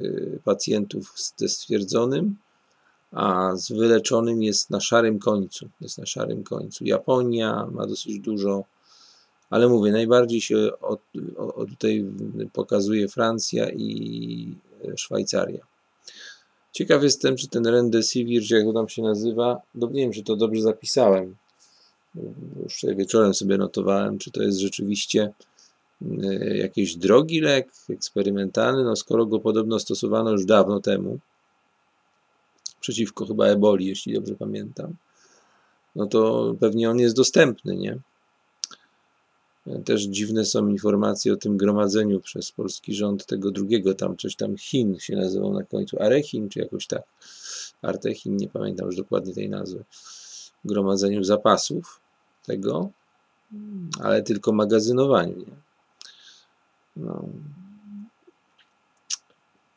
y, pacjentów ze stwierdzonym, a z wyleczonym jest na szarym końcu. Jest na szarym końcu. Japonia ma dosyć dużo, ale mówię, najbardziej się od, od tutaj pokazuje Francja i Szwajcaria. Ciekaw jestem, czy ten Remdesivir, czy jak to tam się nazywa, nie wiem, czy to dobrze zapisałem. Już wieczorem sobie notowałem, czy to jest rzeczywiście jakiś drogi lek, eksperymentalny, no skoro go podobno stosowano już dawno temu, przeciwko chyba eboli, jeśli dobrze pamiętam, no to pewnie on jest dostępny, nie? Też dziwne są informacje o tym gromadzeniu przez polski rząd tego drugiego, tam coś tam Chin się nazywał na końcu, Arechin czy jakoś tak, Artechin, nie pamiętam już dokładnie tej nazwy, gromadzeniu zapasów tego, ale tylko magazynowaniu, nie? No.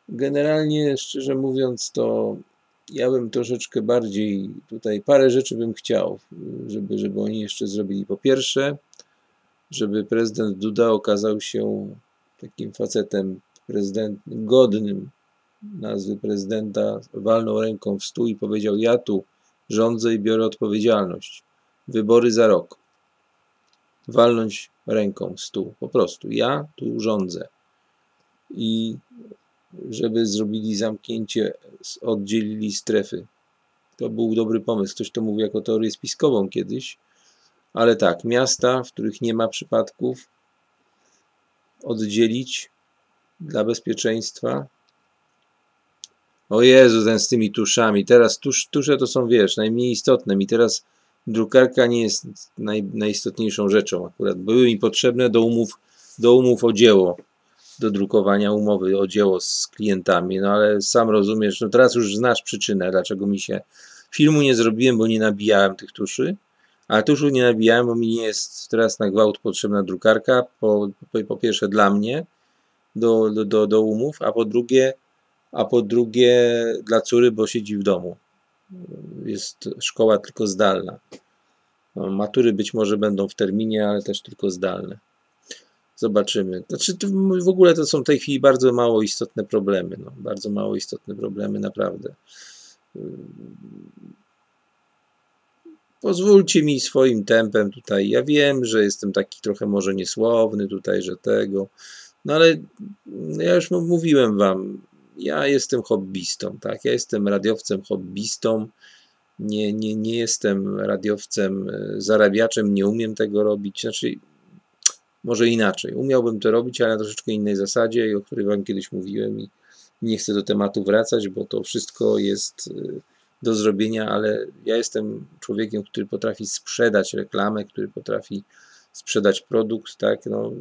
Generalnie, szczerze mówiąc, to ja bym troszeczkę bardziej tutaj parę rzeczy bym chciał, żeby, żeby oni jeszcze zrobili. Po pierwsze, żeby prezydent Duda okazał się takim facetem, prezydent godnym nazwy prezydenta, walnął ręką w stół i powiedział: Ja tu rządzę i biorę odpowiedzialność. Wybory za rok. Walnąć ręką stół. Po prostu. Ja tu rządzę. I żeby zrobili zamknięcie, oddzielili strefy. To był dobry pomysł. Ktoś to mówił jako teorię spiskową kiedyś ale tak, miasta, w których nie ma przypadków, oddzielić dla bezpieczeństwa. O Jezu, ten z tymi tuszami. Teraz tusz, tusze to są, wiesz, najmniej istotne. Mi teraz drukarka nie jest naj, najistotniejszą rzeczą akurat. Były mi potrzebne do umów, do umów o dzieło, do drukowania umowy o dzieło z klientami, no ale sam rozumiesz, no teraz już znasz przyczynę, dlaczego mi się filmu nie zrobiłem, bo nie nabijałem tych tuszy ale tu już nie nabijałem, bo mi nie jest teraz na gwałt potrzebna drukarka, po, po, po pierwsze dla mnie, do, do, do, do umów, a po drugie, a po drugie dla córy, bo siedzi w domu. Jest szkoła tylko zdalna. No, matury być może będą w terminie, ale też tylko zdalne. Zobaczymy. Znaczy, w ogóle to są w tej chwili bardzo mało istotne problemy. No, bardzo mało istotne problemy, naprawdę. Pozwólcie mi swoim tempem tutaj. Ja wiem, że jestem taki trochę może niesłowny tutaj, że tego. No ale ja już mówiłem wam, ja jestem hobbystą, tak? Ja jestem radiowcem hobbystą. Nie, nie, nie jestem radiowcem, e, zarabiaczem, nie umiem tego robić. Znaczy, może inaczej. Umiałbym to robić, ale na troszeczkę innej zasadzie, o której wam kiedyś mówiłem i nie chcę do tematu wracać, bo to wszystko jest e, do zrobienia, ale ja jestem człowiekiem, który potrafi sprzedać reklamę, który potrafi sprzedać produkt, tak, no,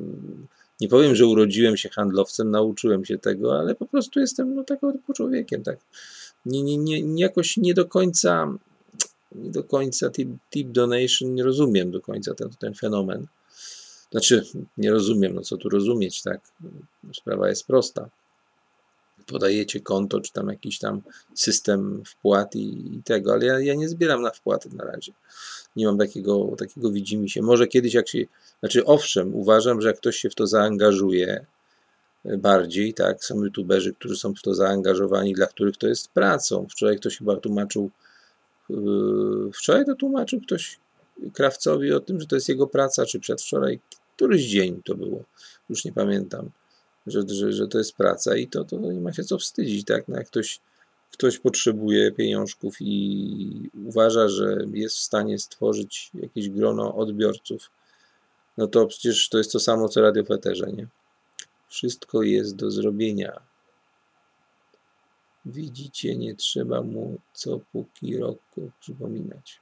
nie powiem, że urodziłem się handlowcem, nauczyłem się tego, ale po prostu jestem no, taką typu człowiekiem, tak. Nie, nie, nie, jakoś nie do końca, nie do końca tip, tip donation, nie rozumiem do końca ten, ten fenomen. Znaczy, nie rozumiem, no co tu rozumieć, tak. Sprawa jest prosta podajecie konto, czy tam jakiś tam system wpłat i, i tego, ale ja, ja, nie zbieram na wpłaty na razie. Nie mam takiego, takiego widzimy się. Może kiedyś jak się, znaczy owszem, uważam, że jak ktoś się w to zaangażuje e, bardziej, tak, są youtuberzy, którzy są w to zaangażowani, dla których to jest pracą. Wczoraj ktoś chyba tłumaczył, yy, wczoraj to tłumaczył ktoś Krawcowi o tym, że to jest jego praca, czy przedwczoraj, któryś dzień to było, już nie pamiętam że, że, że to jest praca i to, to nie ma się co wstydzić, tak? No jak ktoś, ktoś potrzebuje pieniążków i uważa, że jest w stanie stworzyć jakieś grono odbiorców, no to przecież to jest to samo co radio nie? Wszystko jest do zrobienia. Widzicie, nie trzeba mu co póki roku przypominać.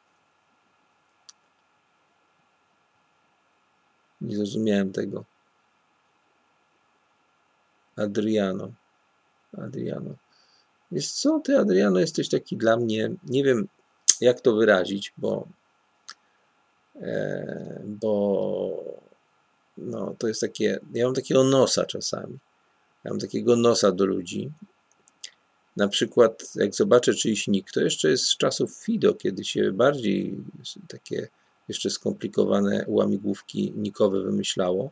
Nie zrozumiałem tego. Adriano. Adriano. Wiesz co, ty Adriano jesteś taki dla mnie, nie wiem jak to wyrazić, bo e, bo no, to jest takie, ja mam takiego nosa czasami. Ja mam takiego nosa do ludzi. Na przykład, jak zobaczę czyjś nick, to jeszcze jest z czasów Fido, kiedy się bardziej takie jeszcze skomplikowane łamigłówki nikowe wymyślało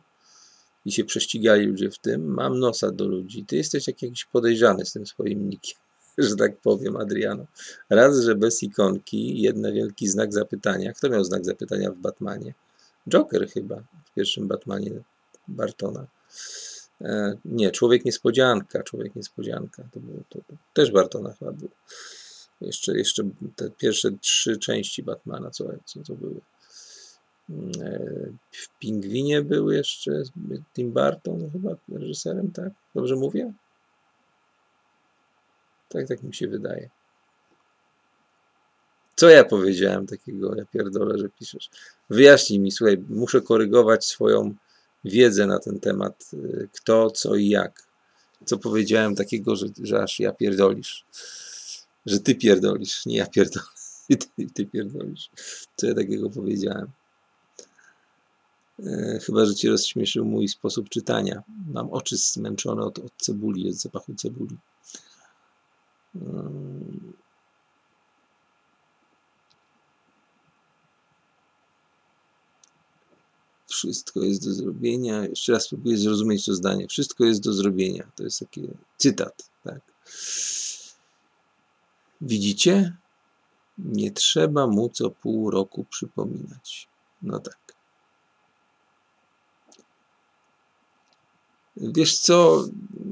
i się prześcigali ludzie w tym, mam nosa do ludzi. Ty jesteś jak jakiś podejrzany z tym swoim nikiem, że tak powiem, Adriano. Raz, że bez ikonki, jeden wielki znak zapytania. Kto miał znak zapytania w Batmanie? Joker chyba, w pierwszym Batmanie Bartona. E, nie, Człowiek Niespodzianka, Człowiek Niespodzianka, to, było, to, to też Bartona chyba był. Jeszcze, jeszcze te pierwsze trzy części Batmana, co, co to były. W Pingwinie był jeszcze Tim Burton chyba reżyserem, tak? Dobrze mówię? Tak, tak mi się wydaje. Co ja powiedziałem takiego, ja pierdolę, że piszesz. Wyjaśnij mi, słuchaj, muszę korygować swoją wiedzę na ten temat, y, kto, co i jak. Co powiedziałem takiego, że, że aż ja pierdolisz. Że ty pierdolisz, nie ja pierdolę. Ty, ty pierdolisz. Co ja takiego powiedziałem? E, chyba, że cię rozśmieszył mój sposób czytania. Mam oczy zmęczone od, od cebuli, od zapachu cebuli. Wszystko jest do zrobienia. Jeszcze raz spróbuję zrozumieć to zdanie. Wszystko jest do zrobienia. To jest taki cytat. Tak. Widzicie? Nie trzeba mu co pół roku przypominać. No tak. Wiesz co?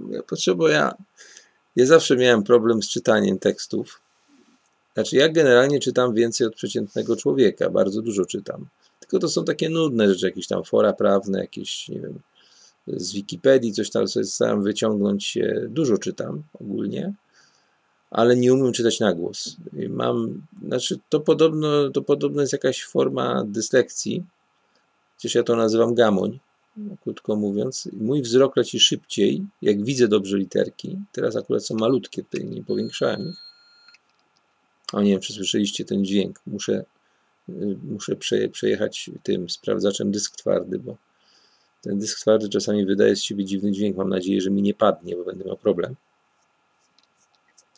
Ja potrzebuję. Ja, ja zawsze miałem problem z czytaniem tekstów. Znaczy, ja generalnie czytam więcej od przeciętnego człowieka. Bardzo dużo czytam. Tylko to są takie nudne rzeczy, jakieś tam fora prawne, jakieś, nie wiem, z Wikipedii, coś tam sobie staram wyciągnąć. Dużo czytam ogólnie, ale nie umiem czytać na głos. Mam, znaczy to podobno, to podobno jest jakaś forma dyslekcji, chociaż ja to nazywam gamoń, krótko mówiąc. Mój wzrok leci szybciej, jak widzę dobrze literki. Teraz akurat są malutkie, tutaj nie powiększałem ich. O nie wiem, czy słyszeliście ten dźwięk. Muszę Y, muszę przejechać tym sprawdzaczem dysk twardy, bo ten dysk twardy czasami wydaje z siebie dziwny dźwięk. Mam nadzieję, że mi nie padnie, bo będę miał problem.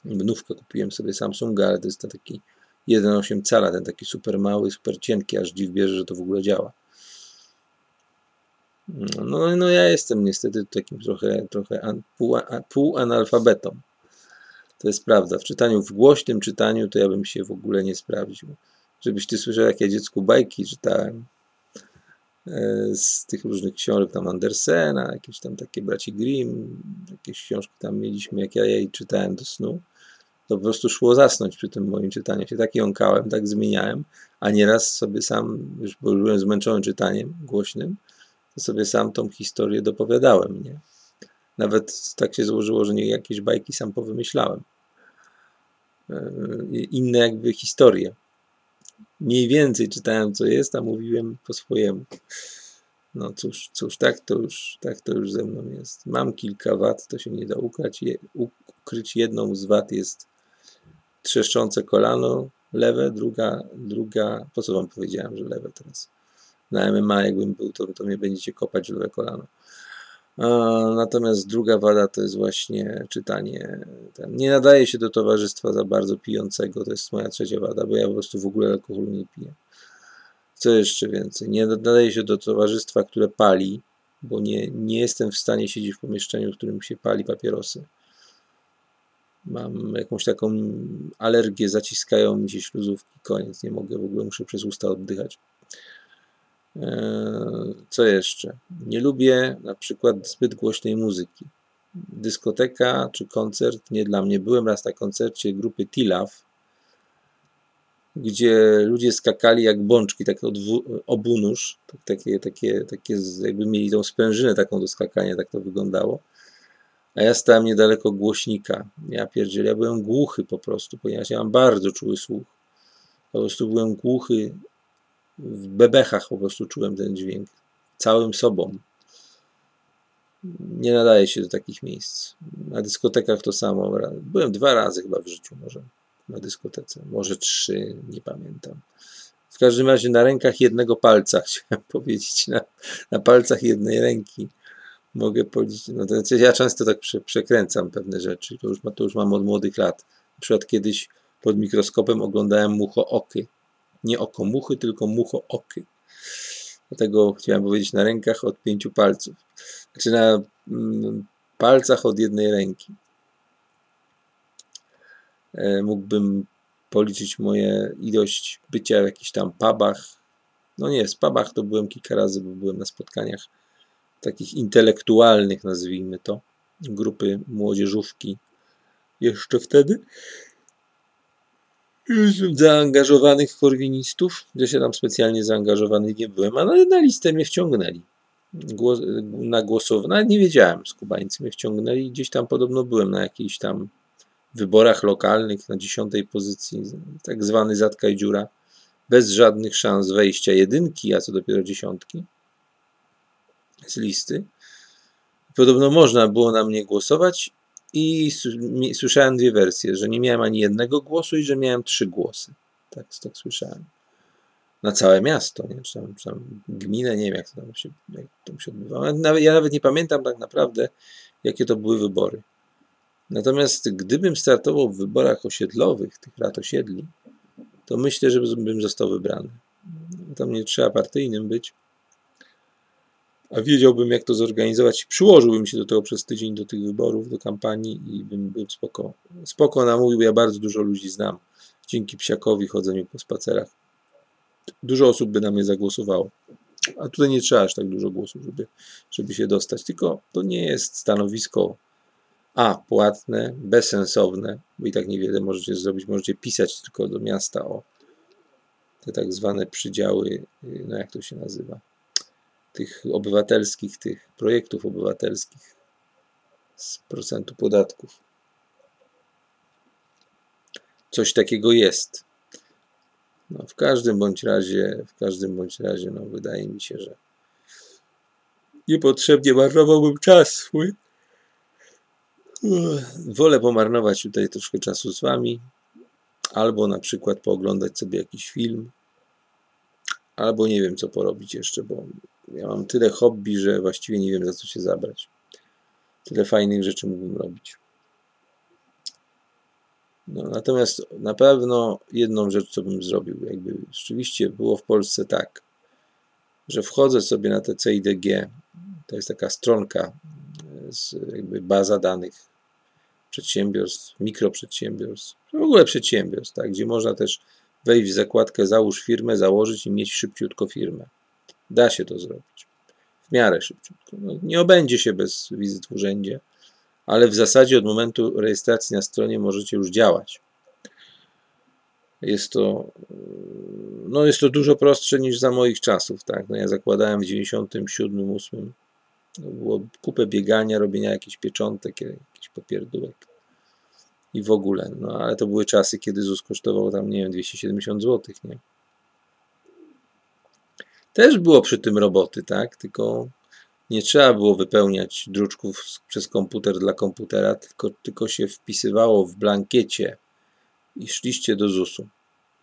Wnówkę kupiłem sobie Samsunga, ale to jest ten taki 1,8 cala, ten taki super mały, super cienki, aż dziw bierze, że to w ogóle działa. No, no ja jestem niestety takim trochę, trochę an, pół, półanalfabetą. To jest prawda. W czytaniu, w głośnym czytaniu, to ja bym się w ogóle nie sprawdził żebyś ty słyszał, jak ja dziecku bajki czytałem e, z tych różnych książek, tam Andersena, jakieś tam takie braci Grimm, jakieś książki tam mieliśmy, jak ja jej czytałem do snu, to po prostu szło zasnąć przy tym moim czytaniu. Się tak jąkałem, tak zmieniałem, a nieraz sobie sam, już byłem zmęczony czytaniem głośnym, sobie sam tą historię dopowiadałem, nie? Nawet tak się złożyło, że nie jakieś bajki sam powymyślałem. E, inne jakby historie mniej więcej czytałem, co jest, a mówiłem po swojemu. No cóż, cóż, tak to już, tak to już ze mną jest. Mam kilka wad, to się nie da ukryć. Ukryć. Jedną z wad jest trzeszczące kolano lewe, druga, druga, po co wam powiedziałem, że lewe teraz? Na MMA jakbym był, to, to mnie będziecie kopać lewe kolano. Natomiast druga wada to jest właśnie czytanie. Nie nadaje się do towarzystwa za bardzo pijącego. To jest moja trzecia wada, bo ja po prostu w ogóle alkoholu nie piję. Co jeszcze więcej? Nie nadaje się do towarzystwa, które pali, bo nie, nie jestem w stanie siedzieć w pomieszczeniu, w którym się pali papierosy. Mam jakąś taką alergię, zaciskają mi się śluzówki, koniec, nie mogę, w ogóle muszę przez usta oddychać. E, co jeszcze? Nie lubię na przykład zbyt głośnej muzyki. Dyskoteka czy koncert nie dla mnie. Byłem raz na koncercie grupy Tilaf, gdzie ludzie skakali jak bączki, tak od obunusz, tak, takie, takie, takie jakby mieli tą sprężynę taką do skakania, tak to wyglądało. A ja stałem niedaleko głośnika. Ja pierdzielę, ja byłem głuchy po prostu, ponieważ ja mam bardzo czuły słuch. Po prostu byłem głuchy w bebechach po prostu czułem ten dźwięk. Całym sobą. Nie nadaje się do takich miejsc. Na dyskotekach to samo. Byłem dwa razy chyba w życiu może na dyskotece. Może trzy, nie pamiętam. W każdym razie na rękach jednego palca, chciałem powiedzieć, na, na palcach jednej ręki mogę powiedzieć, no to ja często tak prze, przekręcam pewne rzeczy, to już, to już mam od młodych lat. Na przykład kiedyś pod mikroskopem oglądałem mucho oky nie oko muchy, tylko mucho oky. Dlatego chciałem powiedzieć na rękach od pięciu palców. Znaczy na mm, palcach od jednej ręki. E, mógłbym policzyć moje ilość bycia w jakichś tam pubach. No nie, w pubach to byłem kilka razy, bo byłem na spotkaniach takich intelektualnych, nazwijmy to, grupy młodzieżówki jeszcze wtedy zaangażowanych korwinistów. Ja się tam specjalnie zaangażowany nie byłem, ale na listę mnie wciągnęli. Głos, na głosowanie, nie wiedziałem, z Kubańcy mnie wciągnęli. Gdzieś tam podobno byłem na jakichś tam wyborach lokalnych na dziesiątej pozycji, tak zwany zatka i dziura, bez żadnych szans wejścia jedynki, a co dopiero dziesiątki z listy. Podobno można było na mnie głosować i słyszałem dwie wersje, że nie miałem ani jednego głosu i że miałem trzy głosy. Tak, tak słyszałem. Na całe miasto, nie? Czy tam, czy tam gminę, nie wiem jak to tam się, jak to się odbywało. Nawet, ja nawet nie pamiętam tak naprawdę, jakie to były wybory. Natomiast gdybym startował w wyborach osiedlowych, tych rad osiedli, to myślę, że bym został wybrany. Tam nie trzeba partyjnym być, a wiedziałbym, jak to zorganizować. Przyłożyłbym się do tego przez tydzień, do tych wyborów, do kampanii i bym był spoko. Spoko namówił, ja bardzo dużo ludzi znam. Dzięki psiakowi, chodzeniu po spacerach. Dużo osób by na mnie zagłosowało. A tutaj nie trzeba aż tak dużo głosów, żeby, żeby się dostać. Tylko to nie jest stanowisko a. Płatne, bezsensowne, bo i tak niewiele możecie zrobić. Możecie pisać tylko do miasta o te tak zwane przydziały, no jak to się nazywa, tych obywatelskich, tych projektów obywatelskich z procentu podatków. Coś takiego jest. No, w każdym bądź razie, w każdym bądź razie, no, wydaje mi się, że niepotrzebnie marnowałbym czas swój. Wolę pomarnować tutaj troszkę czasu z Wami, albo na przykład pooglądać sobie jakiś film, albo nie wiem co porobić jeszcze, bo ja mam tyle hobby, że właściwie nie wiem za co się zabrać. Tyle fajnych rzeczy mógłbym robić. No, natomiast na pewno jedną rzecz, co bym zrobił, jakby rzeczywiście było w Polsce tak, że wchodzę sobie na te CIDG, to jest taka stronka, z jakby baza danych przedsiębiorstw, mikroprzedsiębiorstw, w ogóle przedsiębiorstw, tak, gdzie można też wejść w zakładkę załóż firmę, założyć i mieć szybciutko firmę. Da się to zrobić. W miarę szybciutko. No, nie obędzie się bez wizyt w urzędzie, ale w zasadzie od momentu rejestracji na stronie możecie już działać. Jest to, no jest to dużo prostsze niż za moich czasów. Tak? No ja zakładałem w 97, 8. Było kupę biegania, robienia jakichś pieczątek, jakichś popierdółek i w ogóle. No ale to były czasy, kiedy ZUS kosztował tam, nie wiem, 270 zł, nie? Też było przy tym roboty, tak? Tylko nie trzeba było wypełniać druczków przez komputer dla komputera, tylko, tylko się wpisywało w blankiecie i szliście do ZUS-u.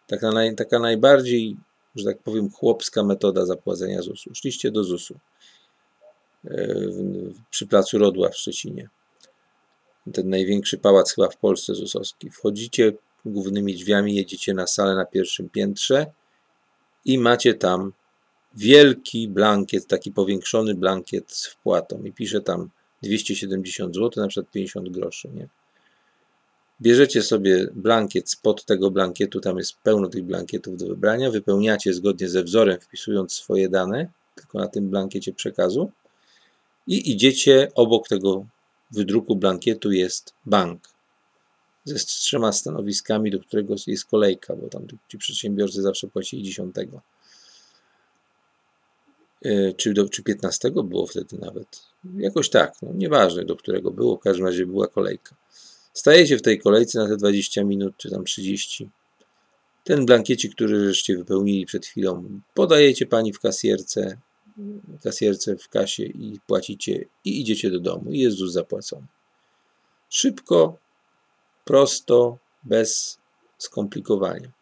Taka, naj, taka najbardziej, że tak powiem, chłopska metoda zapłacenia ZUS-u. Szliście do ZUS-u e, przy placu Rodła w Szczecinie. Ten największy pałac chyba w Polsce ZUS-owski. Wchodzicie głównymi drzwiami, jedziecie na salę na pierwszym piętrze i macie tam wielki blankiet, taki powiększony blankiet z wpłatą i pisze tam 270 zł, na przykład 50 groszy, nie? Bierzecie sobie blankiet spod tego blankietu, tam jest pełno tych blankietów do wybrania, wypełniacie zgodnie ze wzorem, wpisując swoje dane, tylko na tym blankiecie przekazu i idziecie obok tego wydruku blankietu jest bank ze trzema stanowiskami, do którego jest kolejka, bo tam ci przedsiębiorcy zawsze płacili dziesiątego. E, czy, do, czy 15 było wtedy nawet. Jakoś tak, no, nieważne do którego było, w każdym razie była kolejka. Stajecie w tej kolejce na te 20 minut, czy tam 30. Ten blankiecik, który żeście wypełnili przed chwilą, podajecie pani w kasjerce, kasjerce w kasie i płacicie i idziecie do domu i jest zapłacony. Szybko, prosto, bez skomplikowania.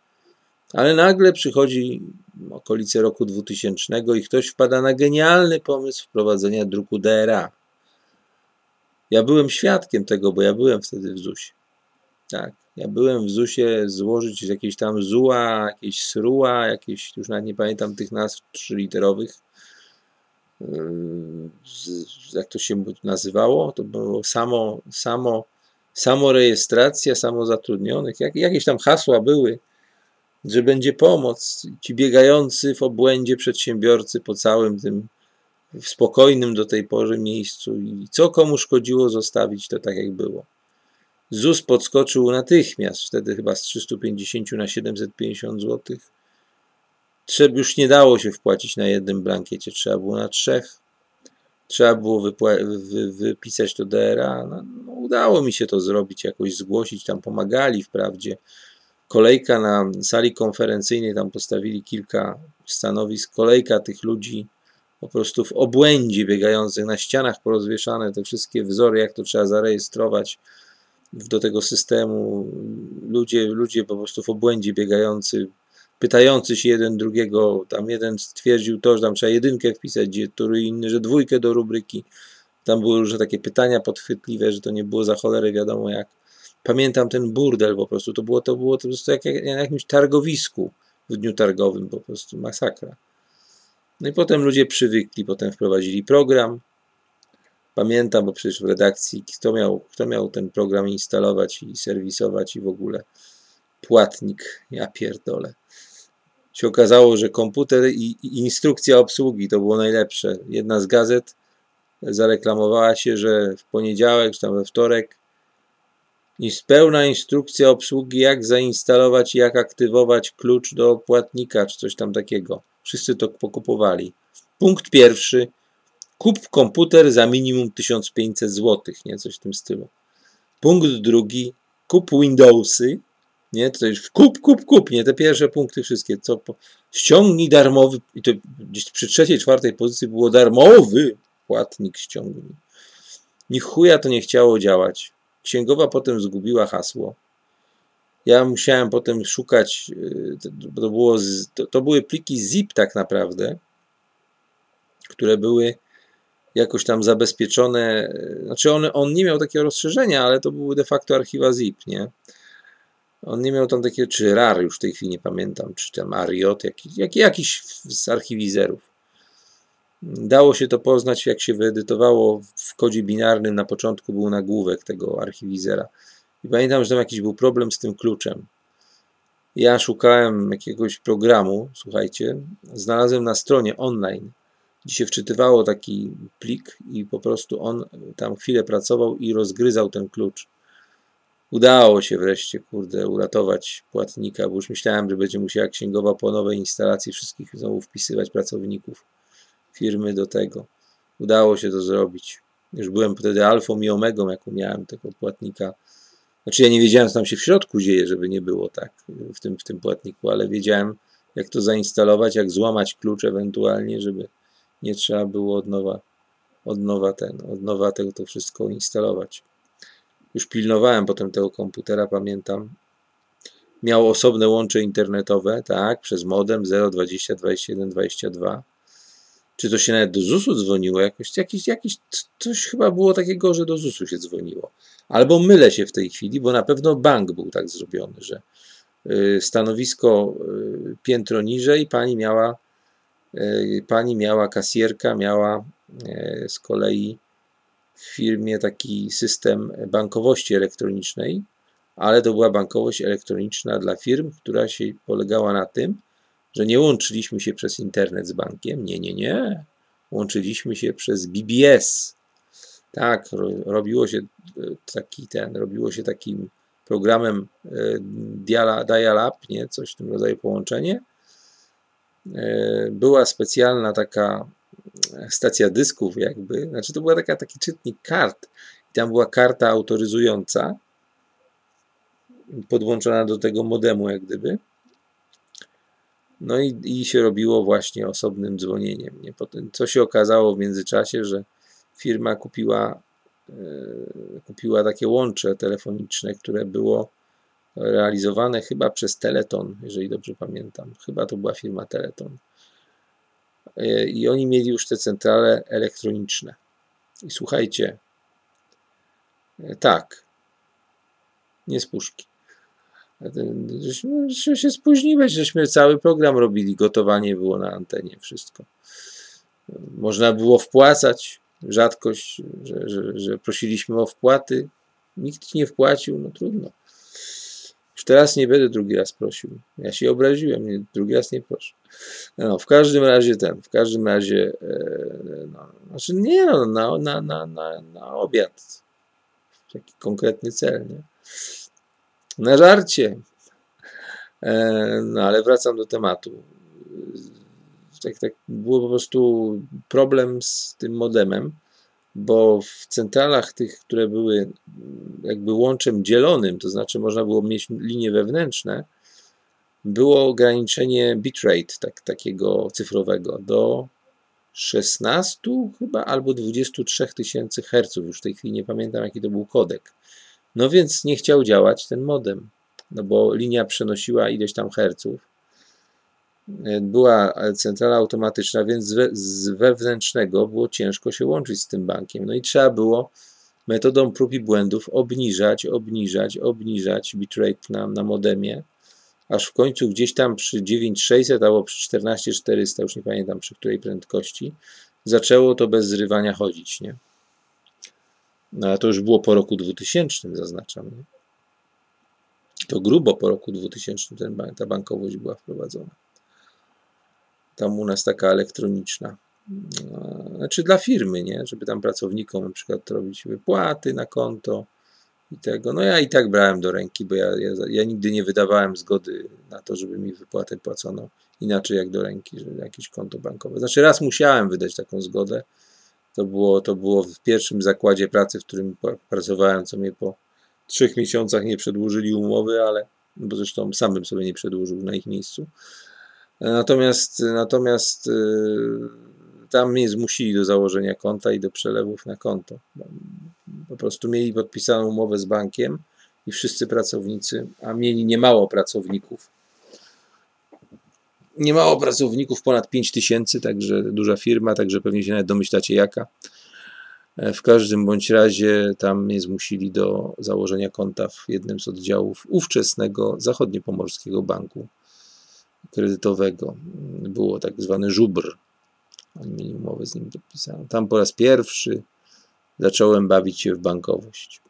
Ale nagle przychodzi okolice roku 2000 i ktoś wpada na genialny pomysł wprowadzenia druku DRA. Ja byłem świadkiem tego, bo ja byłem wtedy w ZUS. Tak. Ja byłem w ZUS-ie złożyć jakieś tam ZUA, jakieś SRUA, jakieś, już nawet nie pamiętam tych nazw trzyliterowych. Yy, jak to się nazywało? To było samo, samo, samorejestracja samozatrudnionych. Jak, jakieś tam hasła były, że będzie pomoc. Ci biegający w obłędzie przedsiębiorcy po całym tym spokojnym do tej pory miejscu i co komu szkodziło zostawić to tak jak było. ZUS podskoczył natychmiast, wtedy chyba z 350 na 750 zł. Trzeba, już nie dało się wpłacić na jednym blankiecie, trzeba było na trzech. Trzeba było wy wypisać to DRA. No, no, udało mi się to zrobić, jakoś zgłosić. Tam pomagali wprawdzie. Kolejka na sali konferencyjnej, tam postawili kilka stanowisk. Kolejka tych ludzi po prostu w obłędzie biegających na ścianach porozwieszane te wszystkie wzory, jak to trzeba zarejestrować do tego systemu. Ludzie, ludzie po prostu w obłędzie biegający, pytający się jeden drugiego, tam jeden stwierdził to, że tam trzeba jedynkę wpisać, gdzie który inny, że dwójkę do rubryki. Tam były różne takie pytania podchwytliwe, że to nie było za cholerę wiadomo jak. Pamiętam ten burdel po prostu, to było to, było to po jak, jak na jakimś targowisku w dniu targowym, po prostu masakra. No i potem ludzie przywykli, potem wprowadzili program. Pamiętam, bo przecież w redakcji kto miał, kto miał ten program instalować i serwisować i w ogóle płatnik, ja pierdolę. Się okazało, że komputer i, i instrukcja obsługi to było najlepsze. Jedna z gazet zareklamowała się, że w poniedziałek czy tam we wtorek jest pełna instrukcja obsługi, jak zainstalować i jak aktywować klucz do płatnika, czy coś tam takiego. Wszyscy to pokupowali. Punkt pierwszy. Kup komputer za minimum 1500 zł, nie? Coś w tym stylu. Punkt drugi. Kup Windowsy, nie? To już kup, kup, kup, nie? Te pierwsze punkty wszystkie. Co po... Ściągnij darmowy, i to gdzieś przy trzeciej, czwartej pozycji było darmowy płatnik ściągnij. Ni chuja to nie chciało działać. Księgowa potem zgubiła hasło. Ja musiałem potem szukać, y, to, było, to, były pliki zip tak naprawdę, które były jakoś tam zabezpieczone, y, znaczy on, on nie miał takiego rozszerzenia, ale to były de facto archiwa zip, nie? On nie miał tam takiego, czy RAR już w tej chwili nie pamiętam, czy tam Ariot, jakiś, jak, jakiś z archiwizerów. Dało się to poznać, jak się wyedytowało w kodzie binarnym. Na początku był nagłówek tego archiwizera. I pamiętam, że tam jakiś był problem z tym kluczem. Ja szukałem jakiegoś programu, słuchajcie, znalazłem na stronie online, gdzie się wczytywało taki plik i po prostu on tam chwilę pracował i rozgryzał ten klucz. Udało się wreszcie, kurde, uratować płatnika, bo już myślałem, że będzie musiała księgowa po nowej instalacji wszystkich znowu wpisywać pracowników firmy do tego. Udało się to zrobić. Już byłem wtedy alfą i omegą, jak miałem tego płatnika znaczy ja nie wiedziałem, co tam się w środku dzieje, żeby nie było tak w tym, w tym płatniku, ale wiedziałem, jak to zainstalować, jak złamać klucz ewentualnie, żeby nie trzeba było od nowa, od nowa ten, od nowa tego to wszystko instalować. Już pilnowałem potem tego komputera, pamiętam. Miał osobne łącze internetowe, tak, przez modem 020 21 22 czy to się nawet do ZUS-u dzwoniło jakoś, jakiś, jakiś, coś chyba było takiego, że do ZUS-u się dzwoniło. Albo mylę się w tej chwili, bo na pewno bank był tak zrobiony, że y, stanowisko y, piętro niżej pani miała, y, pani miała kasjerka, miała z kolei w firmie taki system bankowości elektronicznej, ale to była bankowość elektroniczna dla firm, która się polegała na tym, że nie łączyliśmy się przez internet z bankiem. Nie, nie, nie. Łączyliśmy się przez BBS. Tak, robiło się e, taki ten, robiło się takim programem e, dial-up, nie, coś w tym rodzaju połączenie. E, była specjalna taka stacja dysków, jakby, znaczy to była taka, taki czytnik kart. I tam była karta autoryzująca, podłączona do tego modemu, jak gdyby. No i, i się robiło właśnie osobnym dzwonieniem. Nie? Potem, co się okazało w międzyczasie, że firma kupiła, e, kupiła takie łącze telefoniczne, które było realizowane chyba przez Teleton, jeżeli dobrze pamiętam. Chyba to była firma Teleton. E, I oni mieli już te centrale elektroniczne. I słuchajcie, e, tak, nie z puszki. Żeśmy się spóźniłeś, żeśmy cały program robili, gotowanie było na antenie, wszystko. Można było wpłacać, rzadkość, że, że, że prosiliśmy o wpłaty, nikt nie wpłacił, no trudno. Już teraz nie będę drugi raz prosił. Ja się obraziłem, nie, drugi raz nie proszę. No, w każdym razie ten, w każdym razie, e, no, znaczy nie no, na, na, na, na, na obiad. Taki konkretny cel, nie? Na żarcie. E, no ale wracam do tematu. Tak, tak, było po prostu problem z tym modemem bo w centralach tych, które były jakby łączem dzielonym, to znaczy można było mieć linie wewnętrzne, było ograniczenie bitrate tak, takiego cyfrowego do 16 chyba albo 23 tysięcy herców, już w tej chwili nie pamiętam jaki to był kodek. No więc nie chciał działać ten modem, no bo linia przenosiła ileś tam herców była centrala automatyczna, więc z wewnętrznego było ciężko się łączyć z tym bankiem. No i trzeba było metodą prób i błędów obniżać, obniżać, obniżać bitrate na, na modemie, aż w końcu gdzieś tam przy 9600 albo przy 14400, już nie pamiętam przy której prędkości, zaczęło to bez zrywania chodzić, nie? No ale to już było po roku 2000, zaznaczam? To grubo po roku 2000 ten, ta bankowość była wprowadzona tam u nas taka elektroniczna. Znaczy dla firmy, nie? Żeby tam pracownikom na przykład robić wypłaty na konto i tego. No ja i tak brałem do ręki, bo ja, ja, ja nigdy nie wydawałem zgody na to, żeby mi wypłatę płacono inaczej jak do ręki, że jakieś konto bankowe. Znaczy raz musiałem wydać taką zgodę. To było, to było w pierwszym zakładzie pracy, w którym pracowałem, co mnie po trzech miesiącach nie przedłużyli umowy, ale bo zresztą sam bym sobie nie przedłużył na ich miejscu. Natomiast, natomiast y, tam mnie zmusili do założenia konta i do przelewów na konto. Po prostu mieli podpisaną umowę z bankiem i wszyscy pracownicy, a mieli niemało pracowników. Niemało pracowników, ponad 5 tysięcy, także duża firma, także pewnie się nawet domyślacie jaka. E, w każdym bądź razie tam mnie zmusili do założenia konta w jednym z oddziałów ówczesnego zachodniopomorskiego banku kredytowego. Było tak zwany żubr. Oni mieli umowę z nim podpisaną. Tam po raz pierwszy zacząłem bawić się w bankowość.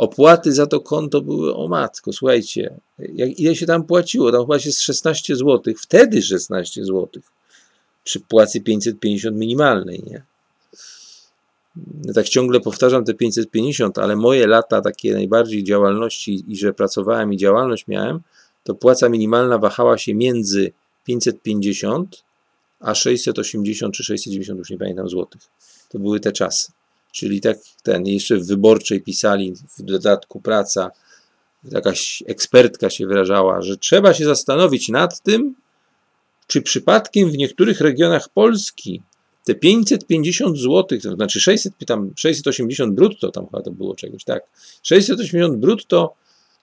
Opłaty za to konto były o matko. Słuchajcie, jak, ile się tam płaciło? Tam chyba się z 16 zł. Wtedy 16 zł. Przy płacy 550 minimalnej, nie? Ja tak ciągle powtarzam te 550, ale moje lata takie najbardziej działalności i że pracowałem i działalność miałem, to płaca minimalna wahała się między 550 a 680 czy 690, już nie pamiętam, złotych. To były te czasy. Czyli tak ten, jeszcze w wyborczej pisali w dodatku praca, jakaś ekspertka się wyrażała, że trzeba się zastanowić nad tym, czy przypadkiem w niektórych regionach Polski te 550 zł, to znaczy 600, tam 680 brutto, tam chyba to było czegoś, tak, 680 brutto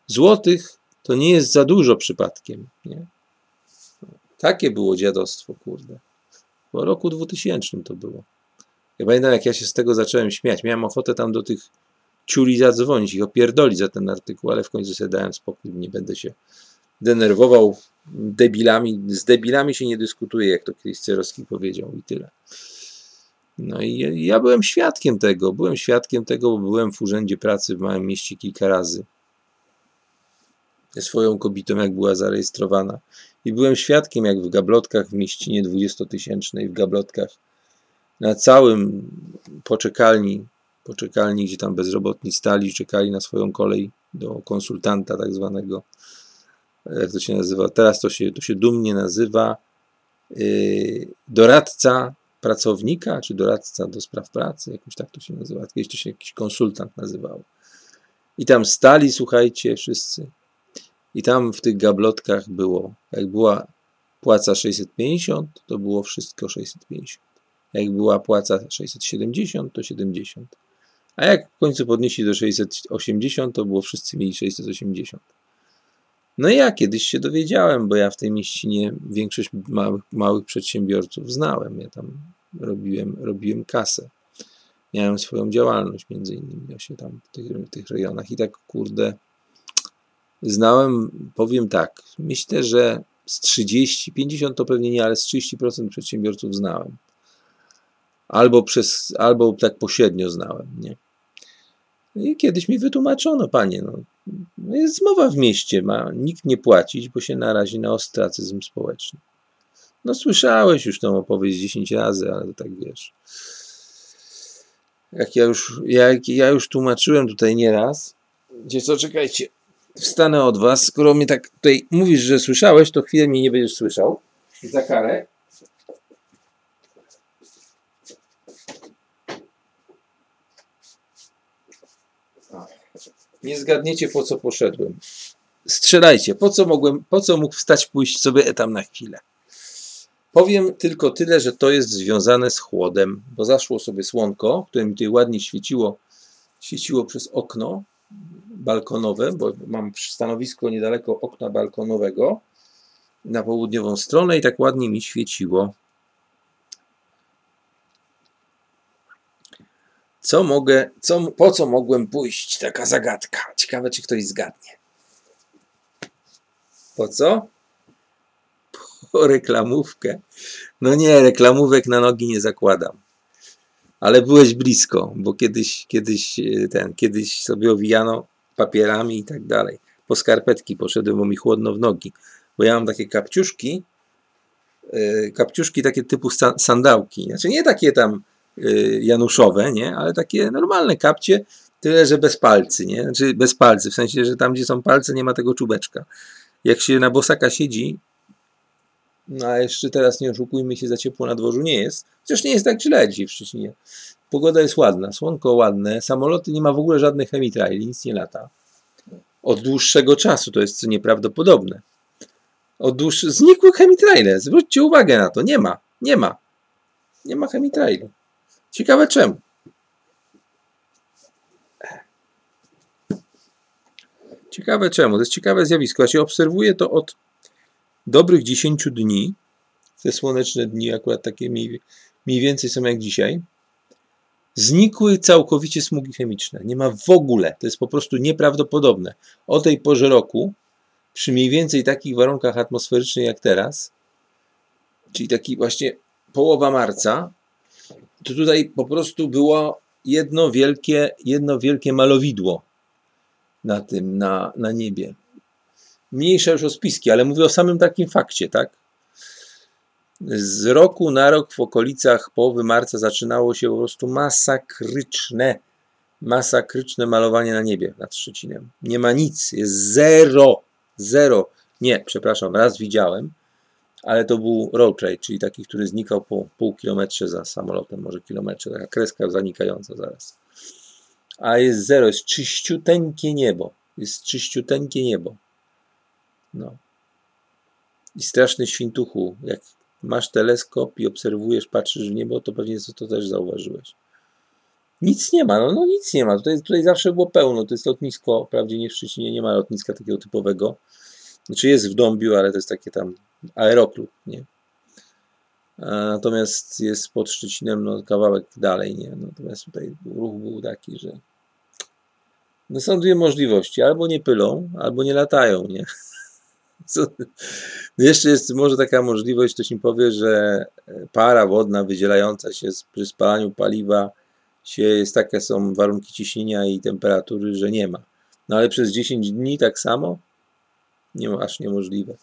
złotych to nie jest za dużo przypadkiem. Nie? Takie było dziadostwo, kurde. Po roku 2000 to było. Ja pamiętam, jak ja się z tego zacząłem śmiać. Miałem ochotę tam do tych ciuli zadzwonić i opierdolić za ten artykuł, ale w końcu sobie dałem spokój. Nie będę się denerwował debilami. Z debilami się nie dyskutuje, jak to kiedyś Cerowski powiedział i tyle. No i ja byłem świadkiem tego. Byłem świadkiem tego, bo byłem w urzędzie pracy w małym mieście kilka razy swoją kobietą, jak była zarejestrowana. I byłem świadkiem, jak w gablotkach w mieścinie dwudziestotysięcznej, w gablotkach na całym poczekalni, poczekalni, gdzie tam bezrobotni stali, czekali na swoją kolej do konsultanta tak zwanego, jak to się nazywa, teraz to się, to się dumnie nazywa yy, doradca pracownika, czy doradca do spraw pracy, jakoś tak to się nazywa, kiedyś to się jakiś konsultant nazywał. I tam stali, słuchajcie, wszyscy i tam w tych gablotkach było, jak była płaca 650, to było wszystko 650. Jak była płaca 670, to 70. A jak w końcu podnieśli do 680, to było wszyscy mieli 680. No i ja kiedyś się dowiedziałem, bo ja w tej mieścinie większość małych, małych przedsiębiorców znałem. Ja tam robiłem, robiłem kasę. miałem swoją działalność między innymi się tam w tych, w tych rejonach i tak kurde znałem, powiem tak, myślę, że z 30, 50 to pewnie nie, ale z 30% przedsiębiorców znałem. Albo przez, albo tak pośrednio znałem, nie? I kiedyś mi wytłumaczono, panie, no, no jest mowa w mieście, ma nikt nie płacić, bo się narazi na ostracyzm społeczny. No słyszałeś już tą opowieść 10 razy, ale tak wiesz. Jak ja już, jak ja już tłumaczyłem tutaj nieraz, gdzie co, czekajcie, wstanę od was, skoro mnie tak tutaj mówisz, że słyszałeś, to chwilę mnie nie będziesz słyszał. Za karę. Nie zgadniecie, po co poszedłem. Strzelajcie, po co mogłem, po co mógł wstać, pójść sobie tam na chwilę. Powiem tylko tyle, że to jest związane z chłodem, bo zaszło sobie słonko, które mi tutaj ładnie świeciło, świeciło przez okno balkonowe, bo mam stanowisko niedaleko okna balkonowego na południową stronę i tak ładnie mi świeciło. Co mogę, co, po co mogłem pójść? Taka zagadka. Ciekawe, czy ktoś zgadnie. Po co? Po reklamówkę. No nie, reklamówek na nogi nie zakładam. Ale byłeś blisko, bo kiedyś, kiedyś e, ten, kiedyś sobie owijano papierami i tak dalej. Po skarpetki poszedłem, bo mi chłodno w nogi. Bo ja mam takie kapciuszki, yy, kapciuszki takie typu sandałki. Znaczy nie takie tam januszowe, nie? Ale takie normalne kapcie, tyle, że bez palcy, nie? Znaczy bez palcy, w sensie, że tam, gdzie są palce, nie ma tego czubeczka. Jak się na bosaka siedzi, no a jeszcze teraz nie oszukujmy się, za ciepło na dworzu nie jest. Chociaż nie jest tak źle dzisiaj w Szczecinie. Pogoda jest ładna, słonko ładne, samoloty nie ma w ogóle żadnych chemitraili, nic nie lata. Od dłuższego czasu, to jest nieprawdopodobne. Od dłuższego, znikły chemitraile, zwróćcie uwagę na to, nie ma, nie ma. Nie ma chemitrailu. Ciekawe czemu. Ciekawe czemu, to jest ciekawe zjawisko. Ja się obserwuję to od dobrych 10 dni. Te słoneczne dni akurat takie mniej, mniej więcej są jak dzisiaj. Znikły całkowicie smugi chemiczne. Nie ma w ogóle. To jest po prostu nieprawdopodobne. O tej porze roku, przy mniej więcej takich warunkach atmosferycznych jak teraz, czyli taki właśnie połowa marca, to tutaj po prostu było jedno wielkie, jedno wielkie malowidło na tym, na, na niebie. Mniejsze już o spiski, ale mówię o samym takim fakcie, tak? z roku na rok w okolicach połowy marca zaczynało się po prostu masakryczne, masakryczne malowanie na niebie nad Szczecinem. Nie ma nic, jest zero, zero. Nie, przepraszam, raz widziałem, ale to był road trade, czyli taki, który znikał po pół kilometrze za samolotem, może kilometrze, taka kreska zanikająca zaraz. A jest zero, jest czyściuteńkie niebo, jest czyściuteńkie niebo. No. I straszny świntuchu, jak masz teleskop i obserwujesz, patrzysz w niebo, to pewnie to też zauważyłeś. Nic nie ma, no, no nic nie ma. Tutaj, tutaj zawsze było pełno. To jest lotnisko, wprawdzie nie w Szczecinie, nie ma lotniska takiego typowego. Znaczy jest w Dąbiu, ale to jest takie tam aeroklub, nie? Natomiast jest pod Szczecinem no, kawałek dalej, nie? Natomiast tutaj ruch był taki, że no są dwie możliwości. Albo nie pylą, albo nie latają, nie? Jeszcze jest może taka możliwość, ktoś mi powie, że para wodna wydzielająca się przy spalaniu paliwa się jest takie są warunki ciśnienia i temperatury, że nie ma. No ale przez 10 dni tak samo? Nie aż niemożliwe.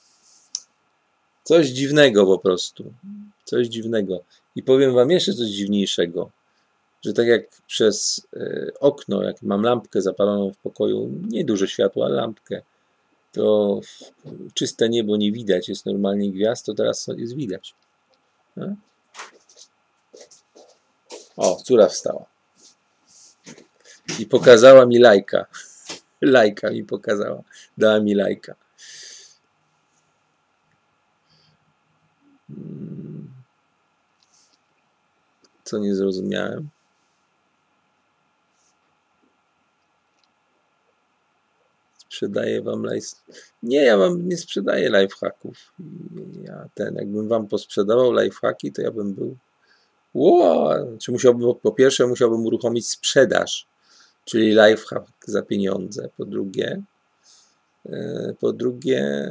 Coś dziwnego po prostu. Coś dziwnego. I powiem wam jeszcze coś dziwniejszego, że tak jak przez e, okno, jak mam lampkę zapaloną w pokoju, nie duże światło, ale lampkę, to czyste niebo nie widać, jest normalnie gwiazd, to teraz jest widać. No? O, córa wstała. I pokazała mi lajka. Lajka mi pokazała. Dała mi lajka. Co nie zrozumiałem? sprzedaję wam live. Nie, ja wam nie sprzedaję lifehacków. Ja ten, jakbym wam posprzedawał lifehacki, to ja bym był Ło, czy musiałbym, po pierwsze musiałbym uruchomić sprzedaż, czyli lifehack za pieniądze. Po drugie, e, po drugie,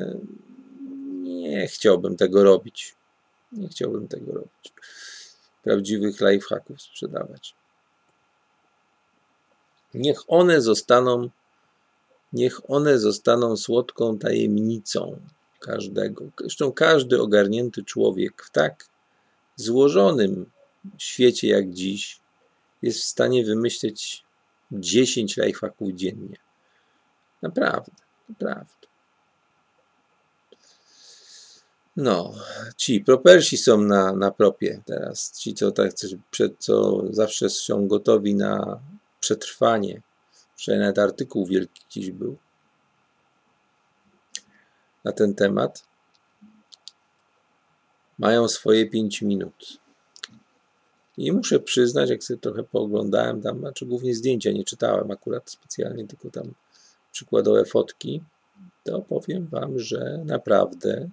nie chciałbym tego robić. Nie chciałbym tego robić. Prawdziwych lifehacków sprzedawać. Niech one zostaną, niech one zostaną słodką tajemnicą każdego. Zresztą każdy ogarnięty człowiek w tak złożonym świecie jak dziś jest w stanie wymyśleć 10 lifehacków dziennie. Naprawdę, naprawdę. No, ci propersi są na, na propie teraz. Ci, co tak przed, co zawsze są gotowi na przetrwanie. Przynajmniej nawet artykuł wielki dziś był na ten temat. Mają swoje 5 minut. I muszę przyznać, jak sobie trochę pooglądałem tam, znaczy głównie zdjęcia nie czytałem akurat specjalnie, tylko tam przykładowe fotki, to powiem Wam, że naprawdę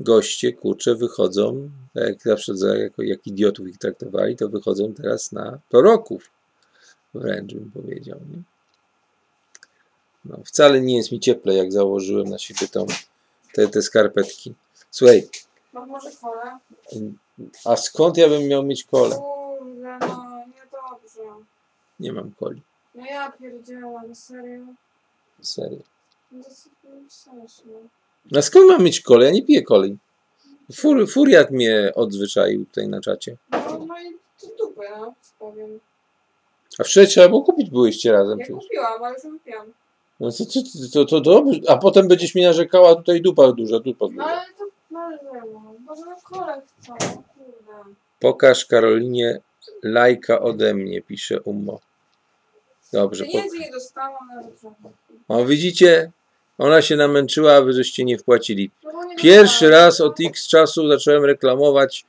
goście, kurcze, wychodzą, tak jak zawsze jako, jak idiotów ich traktowali, to wychodzą teraz na proroków. Wręcz bym powiedział. Nie? No, wcale nie jest mi cieple, jak założyłem na siebie tą, te, te skarpetki. Słuchaj. Mam może kolę? A skąd ja bym miał mieć kolę? Kurde, no, niedobrze. Nie mam coli. No ja pierdziałam, serio. Serio. No to jest sensu. A skąd mam mieć kolę? Ja nie piję coli. Fur, furiat mnie odzwyczaił tutaj na czacie. No, no i to dupę, no, powiem. A wczoraj trzeba było kupić, byłyście razem Ja przecież. kupiłam, ale wypiłam. No to, to, to, to dobrze. A potem będziesz mi narzekała tutaj dupa duża, dupa No duża. ale to należało. Boże, no kolę chcą, kurde. Pokaż Karolinie lajka ode mnie, pisze Ummo. Dobrze. Pieniędzy nie dostałam, ale dobrze. o, widzicie? Ona się namęczyła, a wy żeście nie wpłacili. No Pierwszy raz od X czasu zacząłem reklamować